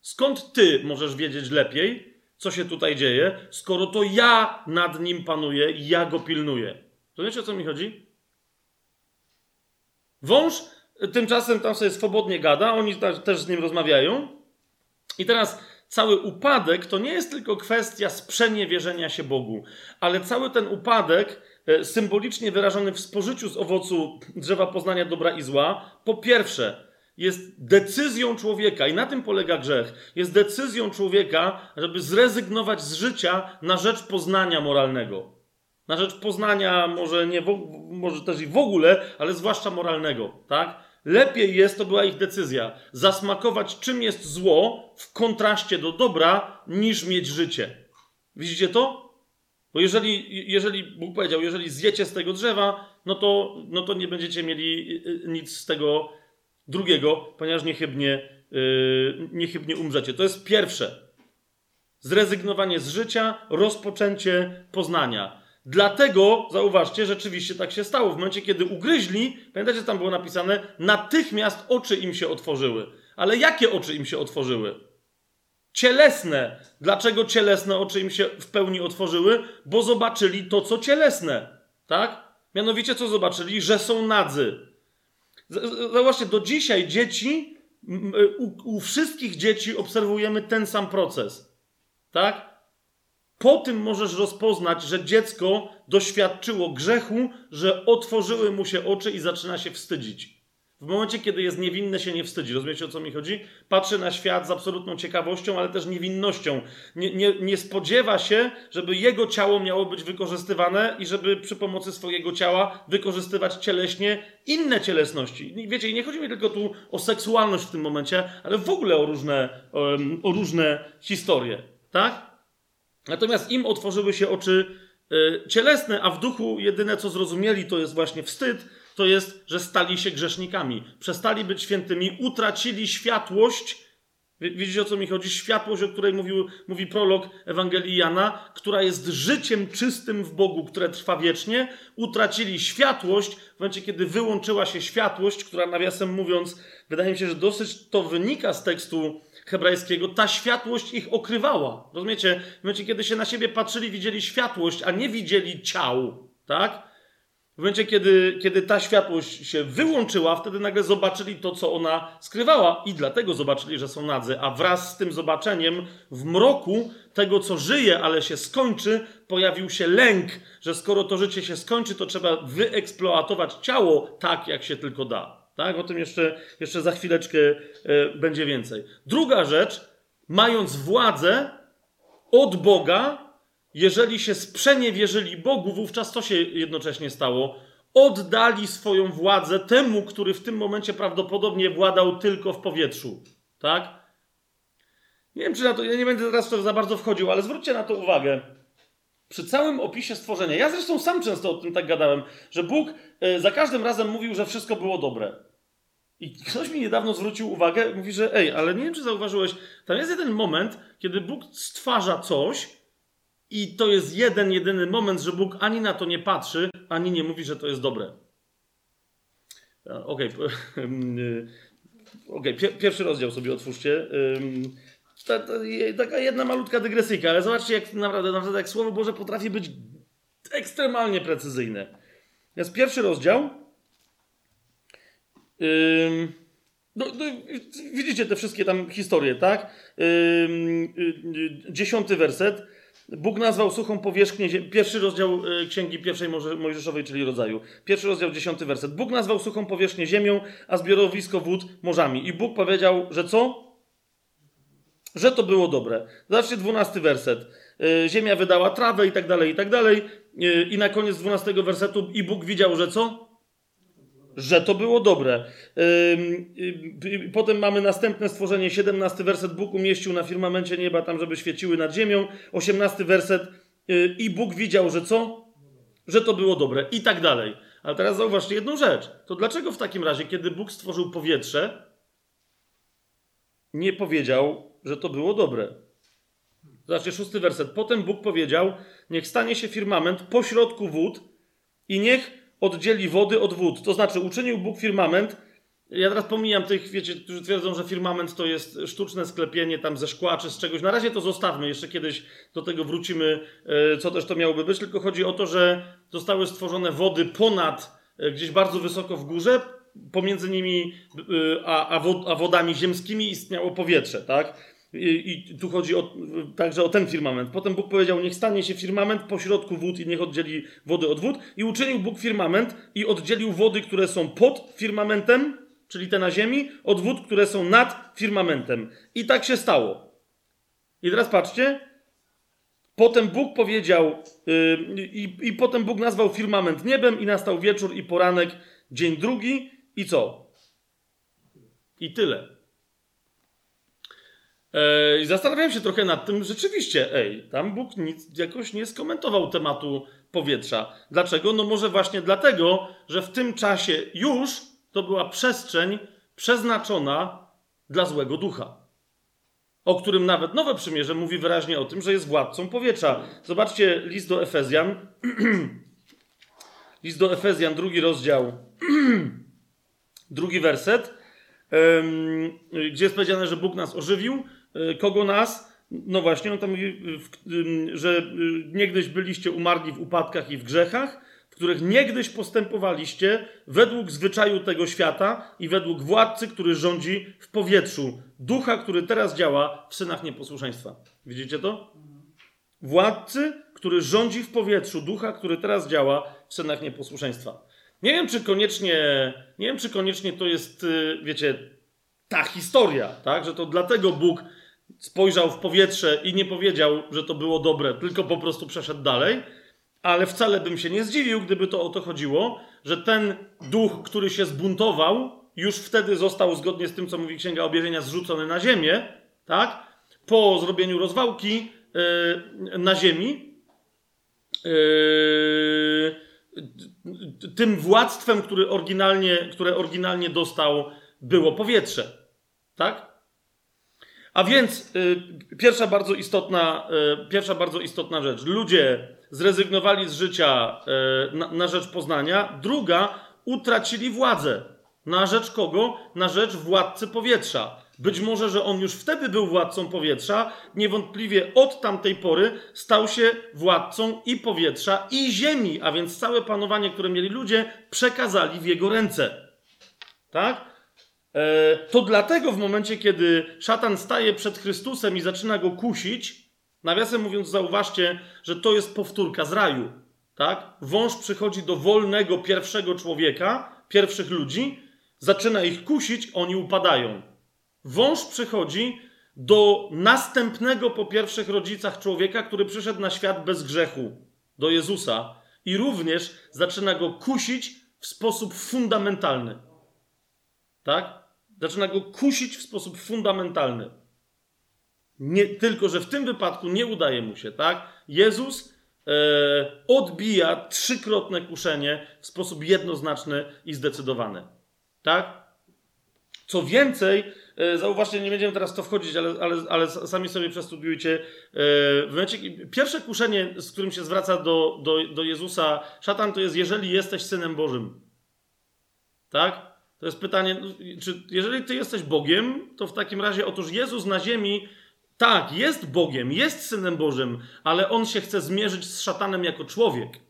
Skąd ty możesz wiedzieć lepiej, co się tutaj dzieje, skoro to ja nad nim panuję i ja go pilnuję? Rozumiecie, o co mi chodzi? Wąż tymczasem tam sobie swobodnie gada, oni też z nim rozmawiają. I teraz cały upadek to nie jest tylko kwestia sprzeniewierzenia się Bogu, ale cały ten upadek symbolicznie wyrażony w spożyciu z owocu drzewa poznania dobra i zła, po pierwsze, jest decyzją człowieka, i na tym polega grzech, jest decyzją człowieka, żeby zrezygnować z życia na rzecz poznania moralnego. Na rzecz poznania, może, nie, może też i w ogóle, ale zwłaszcza moralnego, tak? Lepiej jest, to była ich decyzja, zasmakować czym jest zło w kontraście do dobra, niż mieć życie. Widzicie to? Bo jeżeli, jeżeli Bóg powiedział, jeżeli zjecie z tego drzewa, no to, no to nie będziecie mieli y, y, nic z tego drugiego, ponieważ niechybnie, yy, niechybnie umrzecie. To jest pierwsze. Zrezygnowanie z życia, rozpoczęcie poznania. Dlatego, zauważcie, rzeczywiście tak się stało. W momencie, kiedy ugryźli, pamiętacie, tam było napisane, natychmiast oczy im się otworzyły. Ale jakie oczy im się otworzyły? Cielesne. Dlaczego cielesne oczy im się w pełni otworzyły? Bo zobaczyli to, co cielesne. Tak? Mianowicie co zobaczyli? Że są nadzy. Zobaczcie, do dzisiaj dzieci, u, u wszystkich dzieci obserwujemy ten sam proces. Tak? Po tym możesz rozpoznać, że dziecko doświadczyło grzechu, że otworzyły mu się oczy i zaczyna się wstydzić. W momencie, kiedy jest niewinny, się nie wstydzi. Rozumiecie, o co mi chodzi? Patrzy na świat z absolutną ciekawością, ale też niewinnością. Nie, nie, nie spodziewa się, żeby jego ciało miało być wykorzystywane i żeby przy pomocy swojego ciała wykorzystywać cieleśnie inne cielesności. Wiecie, nie chodzi mi tylko tu o seksualność w tym momencie, ale w ogóle o różne, o różne historie. Tak? Natomiast im otworzyły się oczy e, cielesne, a w duchu jedyne, co zrozumieli, to jest właśnie wstyd to jest, że stali się grzesznikami. Przestali być świętymi, utracili światłość. Widzicie o co mi chodzi? Światłość, o której mówił, mówi prolog Ewangelii Jana, która jest życiem czystym w Bogu, które trwa wiecznie. Utracili światłość w momencie, kiedy wyłączyła się światłość, która nawiasem mówiąc, wydaje mi się, że dosyć to wynika z tekstu hebrajskiego, ta światłość ich okrywała. Rozumiecie? W momencie, kiedy się na siebie patrzyli, widzieli światłość, a nie widzieli ciał. Tak? W momencie, kiedy, kiedy ta światłość się wyłączyła, wtedy nagle zobaczyli to, co ona skrywała, i dlatego zobaczyli, że są nadzy. A wraz z tym zobaczeniem, w mroku tego, co żyje, ale się skończy, pojawił się lęk, że skoro to życie się skończy, to trzeba wyeksploatować ciało tak, jak się tylko da. Tak? O tym jeszcze, jeszcze za chwileczkę e, będzie więcej. Druga rzecz, mając władzę od Boga, jeżeli się sprzeniewierzyli Bogu, wówczas co się jednocześnie stało? Oddali swoją władzę temu, który w tym momencie prawdopodobnie władał tylko w powietrzu. Tak? Nie wiem, czy na to. Ja nie będę teraz w to za bardzo wchodził, ale zwróćcie na to uwagę. Przy całym opisie stworzenia, ja zresztą sam często o tym tak gadałem, że Bóg e, za każdym razem mówił, że wszystko było dobre. I ktoś mi niedawno zwrócił uwagę, mówi, że ej, ale nie wiem, czy zauważyłeś, tam jest jeden moment, kiedy Bóg stwarza coś, i to jest jeden, jedyny moment, że Bóg ani na to nie patrzy, ani nie mówi, że to jest dobre. Okej, okay. okay. pierwszy rozdział sobie otwórzcie. ta, ta, taka jedna malutka dygresyjka, ale zobaczcie, jak naprawdę, naprawdę jak Słowo Boże potrafi być ekstremalnie precyzyjne. Jest pierwszy rozdział. No, no, widzicie te wszystkie tam historie, tak? Ym, y, dziesiąty werset. Bóg nazwał suchą powierzchnię, pierwszy rozdział y, Księgi Pierwszej Mojżeszowej, czyli rodzaju. Pierwszy rozdział, dziesiąty werset. Bóg nazwał suchą powierzchnię ziemią, a zbiorowisko wód morzami. I Bóg powiedział, że co? Że to było dobre. Zobaczcie dwunasty werset. Y, ziemia wydała trawę i tak dalej, i tak dalej. Y, I na koniec dwunastego wersetu i Bóg widział, że co? Że to było dobre. Potem mamy następne stworzenie, 17 werset. Bóg umieścił na firmamencie nieba tam, żeby świeciły nad ziemią. 18 werset. Y, I Bóg widział, że co? Że to było dobre. I tak dalej. Ale teraz zauważcie jedną rzecz. To dlaczego w takim razie, kiedy Bóg stworzył powietrze, nie powiedział, że to było dobre? Zobaczcie, szósty werset. Potem Bóg powiedział: Niech stanie się firmament pośrodku wód i niech oddzieli wody od wód. To znaczy, uczynił Bóg firmament. Ja teraz pomijam tych, wiecie, którzy twierdzą, że firmament to jest sztuczne sklepienie tam ze szkła czy z czegoś. Na razie to zostawmy, jeszcze kiedyś do tego wrócimy, e, co też to miałoby być. Tylko chodzi o to, że zostały stworzone wody ponad, e, gdzieś bardzo wysoko w górze, pomiędzy nimi e, a, a, wodami ziemskimi istniało powietrze, tak? I, I, tu chodzi o, także o ten firmament. Potem Bóg powiedział: Niech stanie się firmament pośrodku wód i niech oddzieli wody od wód. I uczynił Bóg firmament i oddzielił wody, które są pod firmamentem, czyli te na ziemi, od wód, które są nad firmamentem. I tak się stało. I teraz patrzcie. Potem Bóg powiedział, yy, i, i potem Bóg nazwał firmament niebem, i nastał wieczór i poranek, dzień drugi, i co? I tyle. E, I zastanawiałem się trochę nad tym, rzeczywiście, ej, tam Bóg nic jakoś nie skomentował tematu powietrza. Dlaczego? No może właśnie dlatego, że w tym czasie już to była przestrzeń przeznaczona dla złego ducha. O którym nawet Nowe Przymierze mówi wyraźnie o tym, że jest władcą powietrza. Zobaczcie list do Efezjan. list do Efezjan, drugi rozdział, drugi werset, gdzie jest powiedziane, że Bóg nas ożywił kogo nas? No właśnie, on tam mówi, że y, niegdyś byliście umarli w upadkach i w grzechach, w których niegdyś postępowaliście według zwyczaju tego świata i według władcy, który rządzi w powietrzu, ducha, który teraz działa w synach nieposłuszeństwa. Widzicie to? Władcy, który rządzi w powietrzu, ducha, który teraz działa w synach nieposłuszeństwa. Nie wiem, czy koniecznie, nie wiem, czy koniecznie to jest, y, wiecie, ta historia, tak? Że to dlatego Bóg spojrzał w powietrze i nie powiedział, że to było dobre, tylko po prostu przeszedł dalej. Ale wcale bym się nie zdziwił, gdyby to o to chodziło, że ten duch, który się zbuntował, już wtedy został, zgodnie z tym, co mówi Księga Objawienia, zrzucony na ziemię, tak? Po zrobieniu rozwałki yy, na ziemi. Yy, tym władztwem, który oryginalnie, które oryginalnie dostał, było powietrze. Tak? A więc y, pierwsza, bardzo istotna, y, pierwsza bardzo istotna rzecz. Ludzie zrezygnowali z życia y, na, na rzecz poznania. Druga, utracili władzę. Na rzecz kogo? Na rzecz władcy powietrza. Być może, że on już wtedy był władcą powietrza, niewątpliwie od tamtej pory stał się władcą i powietrza, i ziemi, a więc całe panowanie, które mieli ludzie, przekazali w jego ręce. Tak? E, to dlatego w momencie, kiedy szatan staje przed Chrystusem i zaczyna go kusić, nawiasem mówiąc, zauważcie, że to jest powtórka z raju. Tak? Wąż przychodzi do wolnego pierwszego człowieka, pierwszych ludzi, zaczyna ich kusić, oni upadają. Wąż przychodzi do następnego po pierwszych rodzicach człowieka, który przyszedł na świat bez grzechu, do Jezusa, i również zaczyna go kusić w sposób fundamentalny. Tak? Zaczyna go kusić w sposób fundamentalny. Nie, tylko, że w tym wypadku nie udaje mu się, tak? Jezus e, odbija trzykrotne kuszenie w sposób jednoznaczny i zdecydowany. Tak? Co więcej, e, zauważcie, nie będziemy teraz w to wchodzić, ale, ale, ale sami sobie przestudiujcie. E, momencie, pierwsze kuszenie, z którym się zwraca do, do, do Jezusa szatan, to jest, jeżeli jesteś synem Bożym. Tak? To jest pytanie, no, czy jeżeli ty jesteś Bogiem, to w takim razie otóż Jezus na ziemi Tak, jest Bogiem, jest synem Bożym, ale on się chce zmierzyć z szatanem jako człowiek.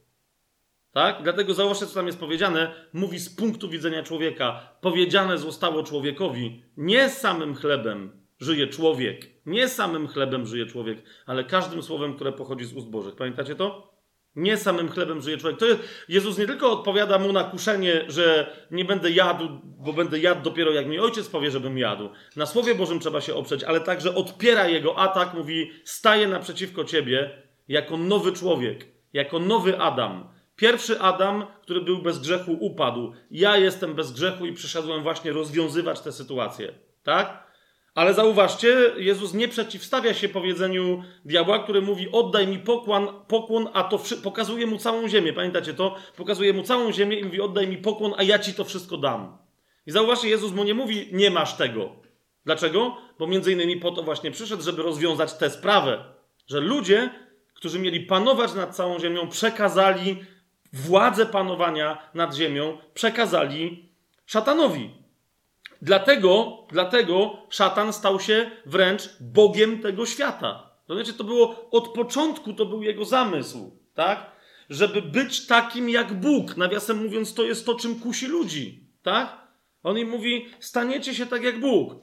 Tak? Dlatego zauważcie, co tam jest powiedziane. Mówi z punktu widzenia człowieka. Powiedziane zostało człowiekowi: Nie samym chlebem żyje człowiek, nie samym chlebem żyje człowiek, ale każdym słowem, które pochodzi z ust Bożych. Pamiętacie to? Nie samym chlebem żyje człowiek. To Jezus nie tylko odpowiada mu na kuszenie, że nie będę jadł, bo będę jadł dopiero jak mi ojciec powie, żebym jadł. Na Słowie Bożym trzeba się oprzeć, ale także odpiera jego atak, mówi: staje naprzeciwko ciebie jako nowy człowiek, jako nowy Adam. Pierwszy Adam, który był bez grzechu, upadł. Ja jestem bez grzechu i przyszedłem właśnie rozwiązywać tę sytuację. Tak? Ale zauważcie, Jezus nie przeciwstawia się powiedzeniu diabła, który mówi: Oddaj mi pokłon, pokłon a to wszy- pokazuje mu całą ziemię. Pamiętacie to? Pokazuje mu całą ziemię i mówi: Oddaj mi pokłon, a ja ci to wszystko dam. I zauważcie, Jezus mu nie mówi: Nie masz tego. Dlaczego? Bo między innymi po to właśnie przyszedł, żeby rozwiązać tę sprawę, że ludzie, którzy mieli panować nad całą ziemią, przekazali władzę panowania nad ziemią, przekazali szatanowi. Dlatego, dlatego szatan stał się wręcz Bogiem tego świata. Rozumiecie, to było od początku, to był jego zamysł, tak? Żeby być takim jak Bóg. Nawiasem mówiąc, to jest to, czym kusi ludzi, tak? On im mówi, staniecie się tak jak Bóg.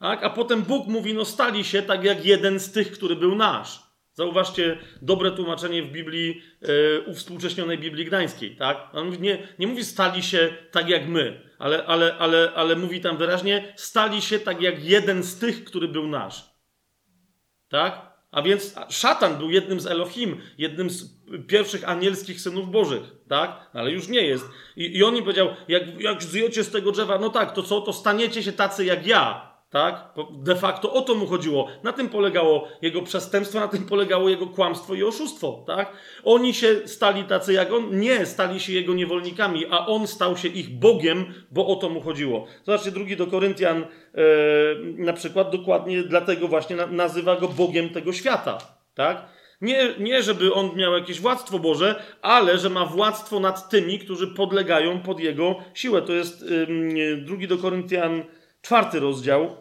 Tak? A potem Bóg mówi, no stali się tak jak jeden z tych, który był nasz. Zauważcie dobre tłumaczenie w Biblii, yy, uwspółcześnionej Biblii Gdańskiej, tak? On nie, nie mówi stali się tak jak my, ale, ale, ale, ale mówi tam wyraźnie, stali się tak jak jeden z tych, który był nasz. Tak? A więc szatan był jednym z Elohim, jednym z pierwszych anielskich synów bożych, tak? Ale już nie jest. I, i on im powiedział, jak, jak zjecie z tego drzewa, no tak, to co, to staniecie się tacy jak ja, tak? De facto o to mu chodziło. Na tym polegało jego przestępstwo, na tym polegało jego kłamstwo i oszustwo, tak? Oni się stali tacy jak on, nie stali się jego niewolnikami, a on stał się ich Bogiem, bo o to mu chodziło. Zobaczcie, drugi do Koryntian e, na przykład dokładnie dlatego właśnie na, nazywa go Bogiem tego świata, tak? Nie, nie, żeby on miał jakieś władztwo Boże, ale że ma władztwo nad tymi, którzy podlegają pod jego siłę. To jest drugi do Koryntian czwarty rozdział,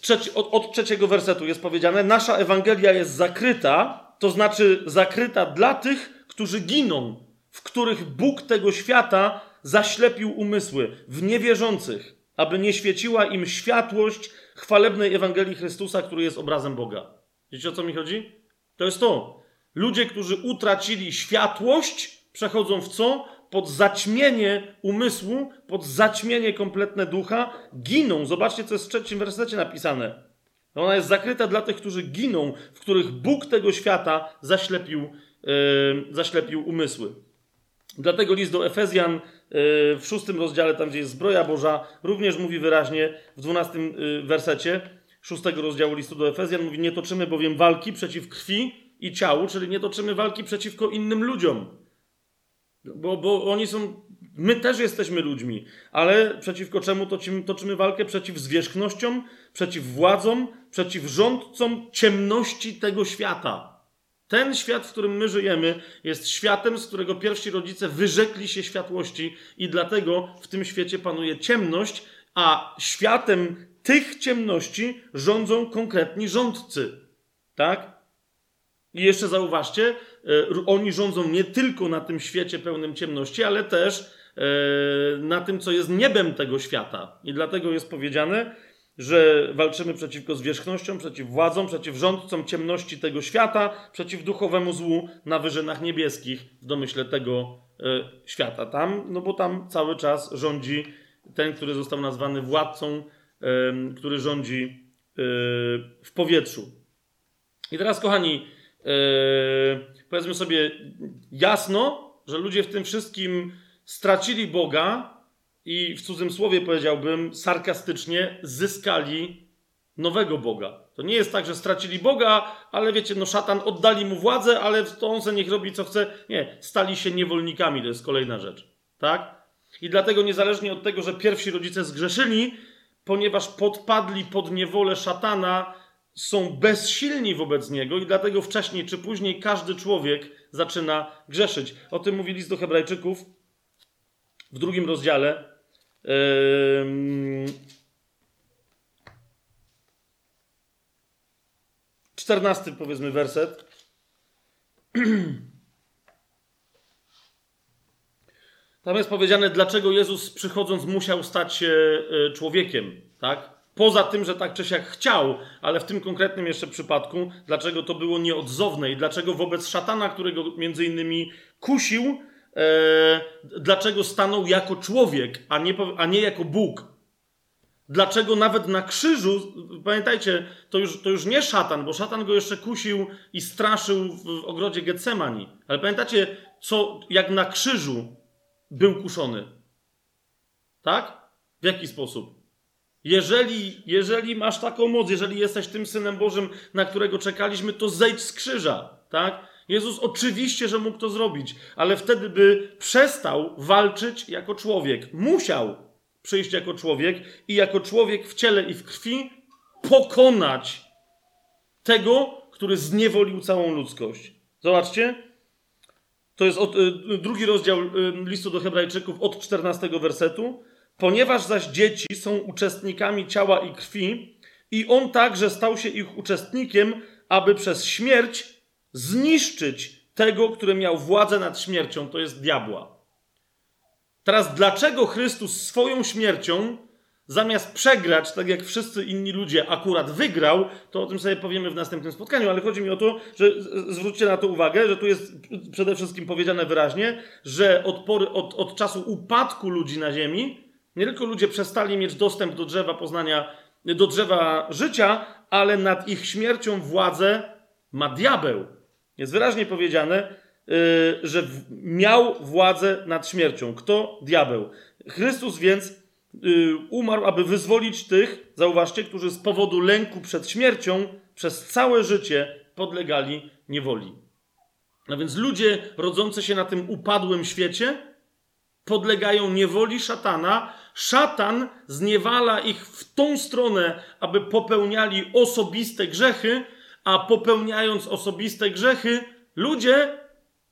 trzeci, od, od, trzeciego wersetu jest powiedziane: Nasza Ewangelia jest zakryta, to znaczy zakryta dla tych, którzy giną, w których Bóg tego świata zaślepił umysły, w niewierzących, aby nie świeciła im światłość chwalebnej Ewangelii Chrystusa, który jest obrazem Boga. Wiecie o co mi chodzi? To jest to. Ludzie, którzy utracili światłość, przechodzą w co? Pod zaćmienie umysłu, pod zaćmienie kompletne ducha, giną. Zobaczcie, co jest w trzecim wersecie napisane. Ona jest zakryta dla tych, którzy giną, w których Bóg tego świata zaślepił, yy, zaślepił umysły. Dlatego list do Efezjan yy, w szóstym rozdziale, tam gdzie jest zbroja Boża, również mówi wyraźnie w dwunastym yy, wersecie szóstego rozdziału listu do Efezjan, mówi, nie toczymy bowiem walki przeciw krwi i ciału, czyli nie toczymy walki przeciwko innym ludziom, bo, bo oni są. My też jesteśmy ludźmi, ale przeciwko czemu toczymy, toczymy walkę? Przeciw zwierzchnościom, przeciw władzom, przeciw rządcom ciemności tego świata. Ten świat, w którym my żyjemy, jest światem, z którego pierwsi rodzice wyrzekli się światłości, i dlatego w tym świecie panuje ciemność, a światem tych ciemności rządzą konkretni rządcy. Tak? I jeszcze zauważcie, oni rządzą nie tylko na tym świecie pełnym ciemności, ale też e, na tym, co jest niebem tego świata. I dlatego jest powiedziane, że walczymy przeciwko zwierzchnościom, przeciw władzom, przeciw rządcom ciemności tego świata, przeciw duchowemu złu na wyżynach niebieskich w domyśle tego e, świata. Tam, no bo tam cały czas rządzi ten, który został nazwany władcą, który rządzi w powietrzu. I teraz, kochani, powiedzmy sobie jasno, że ludzie w tym wszystkim stracili Boga i w cudzym słowie powiedziałbym sarkastycznie zyskali nowego Boga. To nie jest tak, że stracili Boga, ale wiecie, no szatan oddali mu władzę, ale to on se niech robi co chce. Nie, stali się niewolnikami, to jest kolejna rzecz. Tak? I dlatego niezależnie od tego, że pierwsi rodzice zgrzeszyli, ponieważ podpadli pod niewolę szatana, są bezsilni wobec niego i dlatego wcześniej czy później każdy człowiek zaczyna grzeszyć. O tym mówi list do Hebrajczyków w drugim rozdziale. Yy... powiedzmy werset. Tam jest powiedziane, dlaczego Jezus przychodząc musiał stać się e, człowiekiem, tak? Poza tym, że tak czy siak chciał, ale w tym konkretnym jeszcze przypadku, dlaczego to było nieodzowne i dlaczego wobec szatana, którego między innymi kusił, e, dlaczego stanął jako człowiek, a nie, a nie jako Bóg. Dlaczego nawet na krzyżu, pamiętajcie, to już, to już nie szatan, bo szatan go jeszcze kusił i straszył w ogrodzie Getsemani. Ale pamiętacie, co, jak na krzyżu był kuszony? Tak? W jaki sposób? Jeżeli, jeżeli masz taką moc, jeżeli jesteś tym synem Bożym, na którego czekaliśmy, to zejdź z krzyża, tak? Jezus oczywiście, że mógł to zrobić, ale wtedy by przestał walczyć jako człowiek. Musiał przyjść jako człowiek i jako człowiek w ciele i w krwi pokonać tego, który zniewolił całą ludzkość. Zobaczcie. To jest od, y, drugi rozdział y, listu do Hebrajczyków od 14 wersetu. Ponieważ zaś dzieci są uczestnikami ciała i krwi, i on także stał się ich uczestnikiem, aby przez śmierć zniszczyć tego, który miał władzę nad śmiercią, to jest diabła. Teraz, dlaczego Chrystus swoją śmiercią, zamiast przegrać, tak jak wszyscy inni ludzie, akurat wygrał, to o tym sobie powiemy w następnym spotkaniu, ale chodzi mi o to, że zwróćcie na to uwagę, że tu jest przede wszystkim powiedziane wyraźnie, że od, od czasu upadku ludzi na ziemi, nie tylko ludzie przestali mieć dostęp do drzewa poznania, do drzewa życia, ale nad ich śmiercią władzę ma diabeł. Jest wyraźnie powiedziane, yy, że miał władzę nad śmiercią. Kto? Diabeł. Chrystus więc yy, umarł, aby wyzwolić tych, zauważcie, którzy z powodu lęku przed śmiercią przez całe życie podlegali niewoli. No więc ludzie rodzący się na tym upadłym świecie podlegają niewoli szatana, szatan zniewala ich w tą stronę, aby popełniali osobiste grzechy, a popełniając osobiste grzechy, ludzie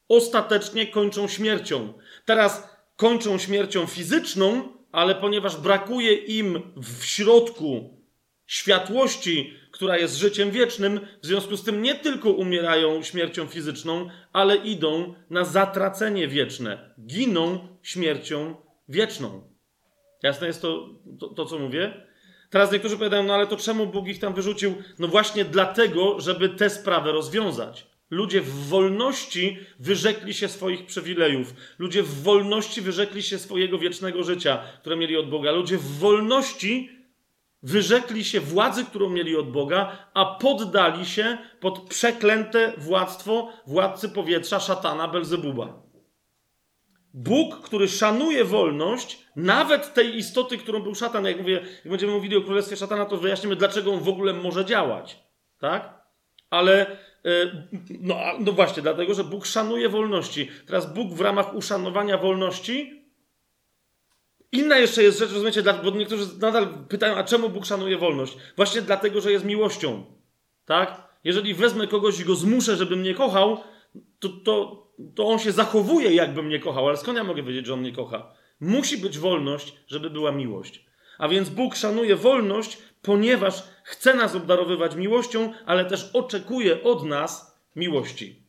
ostatecznie kończą śmiercią. Teraz kończą śmiercią fizyczną, ale ponieważ brakuje im w środku światłości, która jest życiem wiecznym, w związku z tym nie tylko umierają śmiercią fizyczną, ale idą na zatracenie wieczne. Giną śmiercią wieczną. Jasne jest to, to, to, co mówię? Teraz niektórzy powiadają, no ale to czemu Bóg ich tam wyrzucił? No właśnie dlatego, żeby tę sprawę rozwiązać. Ludzie w wolności wyrzekli się swoich przywilejów. Ludzie w wolności wyrzekli się swojego wiecznego życia, które mieli od Boga. Ludzie w wolności wyrzekli się władzy, którą mieli od Boga, a poddali się pod przeklęte władztwo władcy powietrza szatana Belzebuba. Bóg, który szanuje wolność, nawet tej istoty, którą był szatan, jak mówię, jak będziemy mówili o królestwie szatana, to wyjaśnimy, dlaczego on w ogóle może działać. Tak? Ale e, no, no właśnie, dlatego, że Bóg szanuje wolności. Teraz Bóg w ramach uszanowania wolności. Inna jeszcze jest rzecz, rozumiecie, bo niektórzy nadal pytają, a czemu Bóg szanuje wolność? Właśnie dlatego, że jest miłością. Tak? Jeżeli wezmę kogoś i go zmuszę, żeby mnie kochał, to, to, to on się zachowuje, jakby mnie kochał, ale skąd ja mogę wiedzieć, że on mnie kocha? Musi być wolność, żeby była miłość. A więc Bóg szanuje wolność, ponieważ chce nas obdarowywać miłością, ale też oczekuje od nas miłości.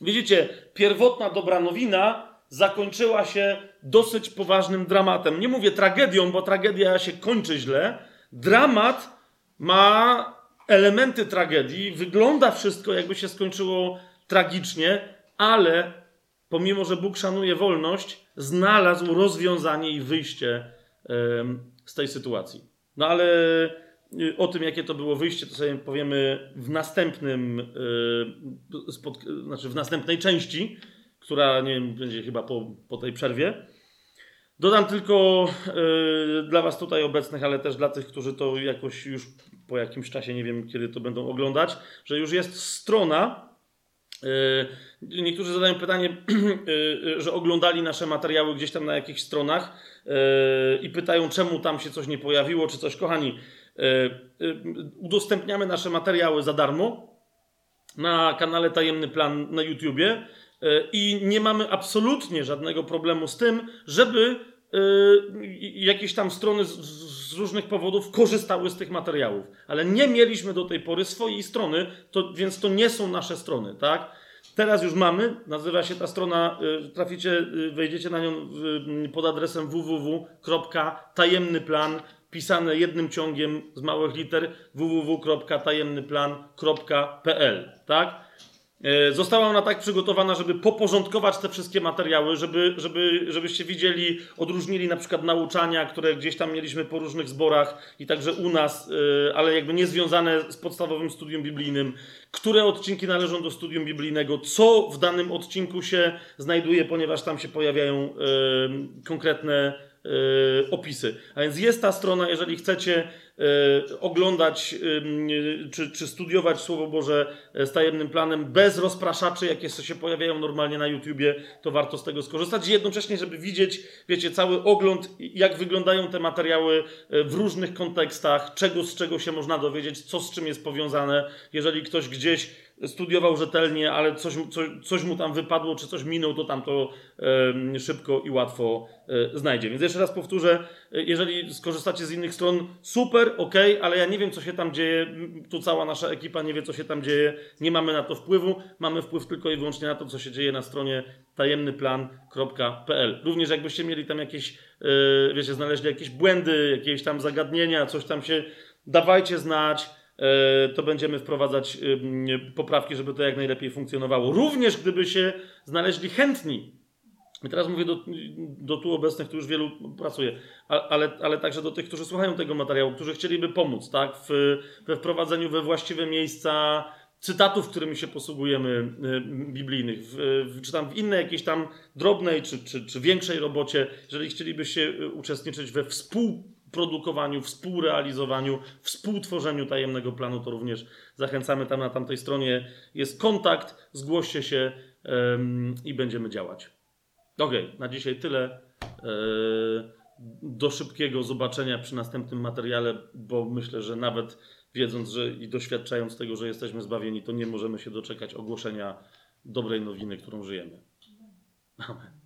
Widzicie, pierwotna dobra nowina zakończyła się dosyć poważnym dramatem. Nie mówię tragedią, bo tragedia się kończy źle. Dramat ma elementy tragedii, wygląda wszystko, jakby się skończyło tragicznie, ale pomimo, że Bóg szanuje wolność, znalazł rozwiązanie i wyjście z tej sytuacji. No ale y, o tym, jakie to było wyjście, to sobie powiemy w następnym, y, znaczy w następnej części, która nie wiem, będzie chyba po, po tej przerwie. Dodam tylko y, dla Was tutaj obecnych, ale też dla tych, którzy to jakoś już po jakimś czasie, nie wiem kiedy to będą oglądać, że już jest strona niektórzy zadają pytanie, yy, że oglądali nasze materiały gdzieś tam na jakichś stronach i pytają, czemu tam się coś nie pojawiło, czy coś. Kochani, udostępniamy nasze materiały za darmo na kanale Tajemny Plan na YouTubie i nie mamy absolutnie żadnego problemu z tym, żeby yy, jakieś tam strony z, z, różnych powodów korzystały z tych materiałów, ale nie mieliśmy do tej pory swojej strony, to, więc to nie są nasze strony, tak? Teraz już mamy, nazywa się ta strona, yy, traficie, yy, wejdziecie na nią pod adresem www.tajemnyplan, pisane jednym ciągiem z małych liter www.tajemnyplan.pl, tak? E, została ona tak przygotowana, żeby poporządkować te wszystkie materiały, żeby, żeby, żebyście widzieli, odróżnili na przykład nauczania, które gdzieś tam mieliśmy po różnych zborach i także u nas, e, ale jakby nie związane z podstawowym studium biblijnym, które odcinki należą do studium biblijnego, co w danym odcinku się znajduje, ponieważ tam się pojawiają e, konkretne opisy. A więc jest ta strona, jeżeli chcecie E, oglądać czy, czy studiować Słowo Boże e, z tajemnym planem bez rozpraszaczy, jakie się pojawiają normalnie na YouTubie, to warto z tego skorzystać. I jednocześnie, żeby widzieć, wiecie, cały ogląd, jak wyglądają te materiały e, w różnych kontekstach, czego z czego się można dowiedzieć, co z czym jest powiązane. Jeżeli ktoś gdzieś studiował rzetelnie, ale coś, coś, coś mu tam wypadło, czy coś minął, to tam to e, szybko i łatwo e, znajdzie. Więc jeszcze raz powtórzę, jeżeli skorzystacie z innych stron, super, ok, ale ja nie wiem, co się tam dzieje. Tu cała nasza ekipa nie wie, co się tam dzieje. Nie mamy na to wpływu. Mamy wpływ tylko i wyłącznie na to, co się dzieje na stronie tajemnyplan.pl. Również jakbyście mieli tam jakieś, yy, wiecie, znaleźli jakieś błędy, jakieś tam zagadnienia, coś tam się, dawajcie znać. Yy, to będziemy wprowadzać poprawki, żeby to jak najlepiej funkcjonowało. Również gdyby się znaleźli chętni i teraz mówię do, do tu obecnych, tu już wielu pracuje, ale, ale także do tych, którzy słuchają tego materiału, którzy chcieliby pomóc tak, w, we wprowadzeniu we właściwe miejsca cytatów, którymi się posługujemy, biblijnych, w, czy tam w innej jakiejś tam drobnej czy, czy, czy większej robocie, jeżeli chcielibyście y, uczestniczyć we współprodukowaniu, współrealizowaniu, współtworzeniu tajemnego planu, to również zachęcamy tam na tamtej stronie. Jest kontakt, zgłoście się i będziemy działać. Okay, na dzisiaj tyle. E, do szybkiego zobaczenia przy następnym materiale, bo myślę, że nawet wiedząc że i doświadczając tego, że jesteśmy zbawieni, to nie możemy się doczekać ogłoszenia dobrej nowiny, którą żyjemy. Amen.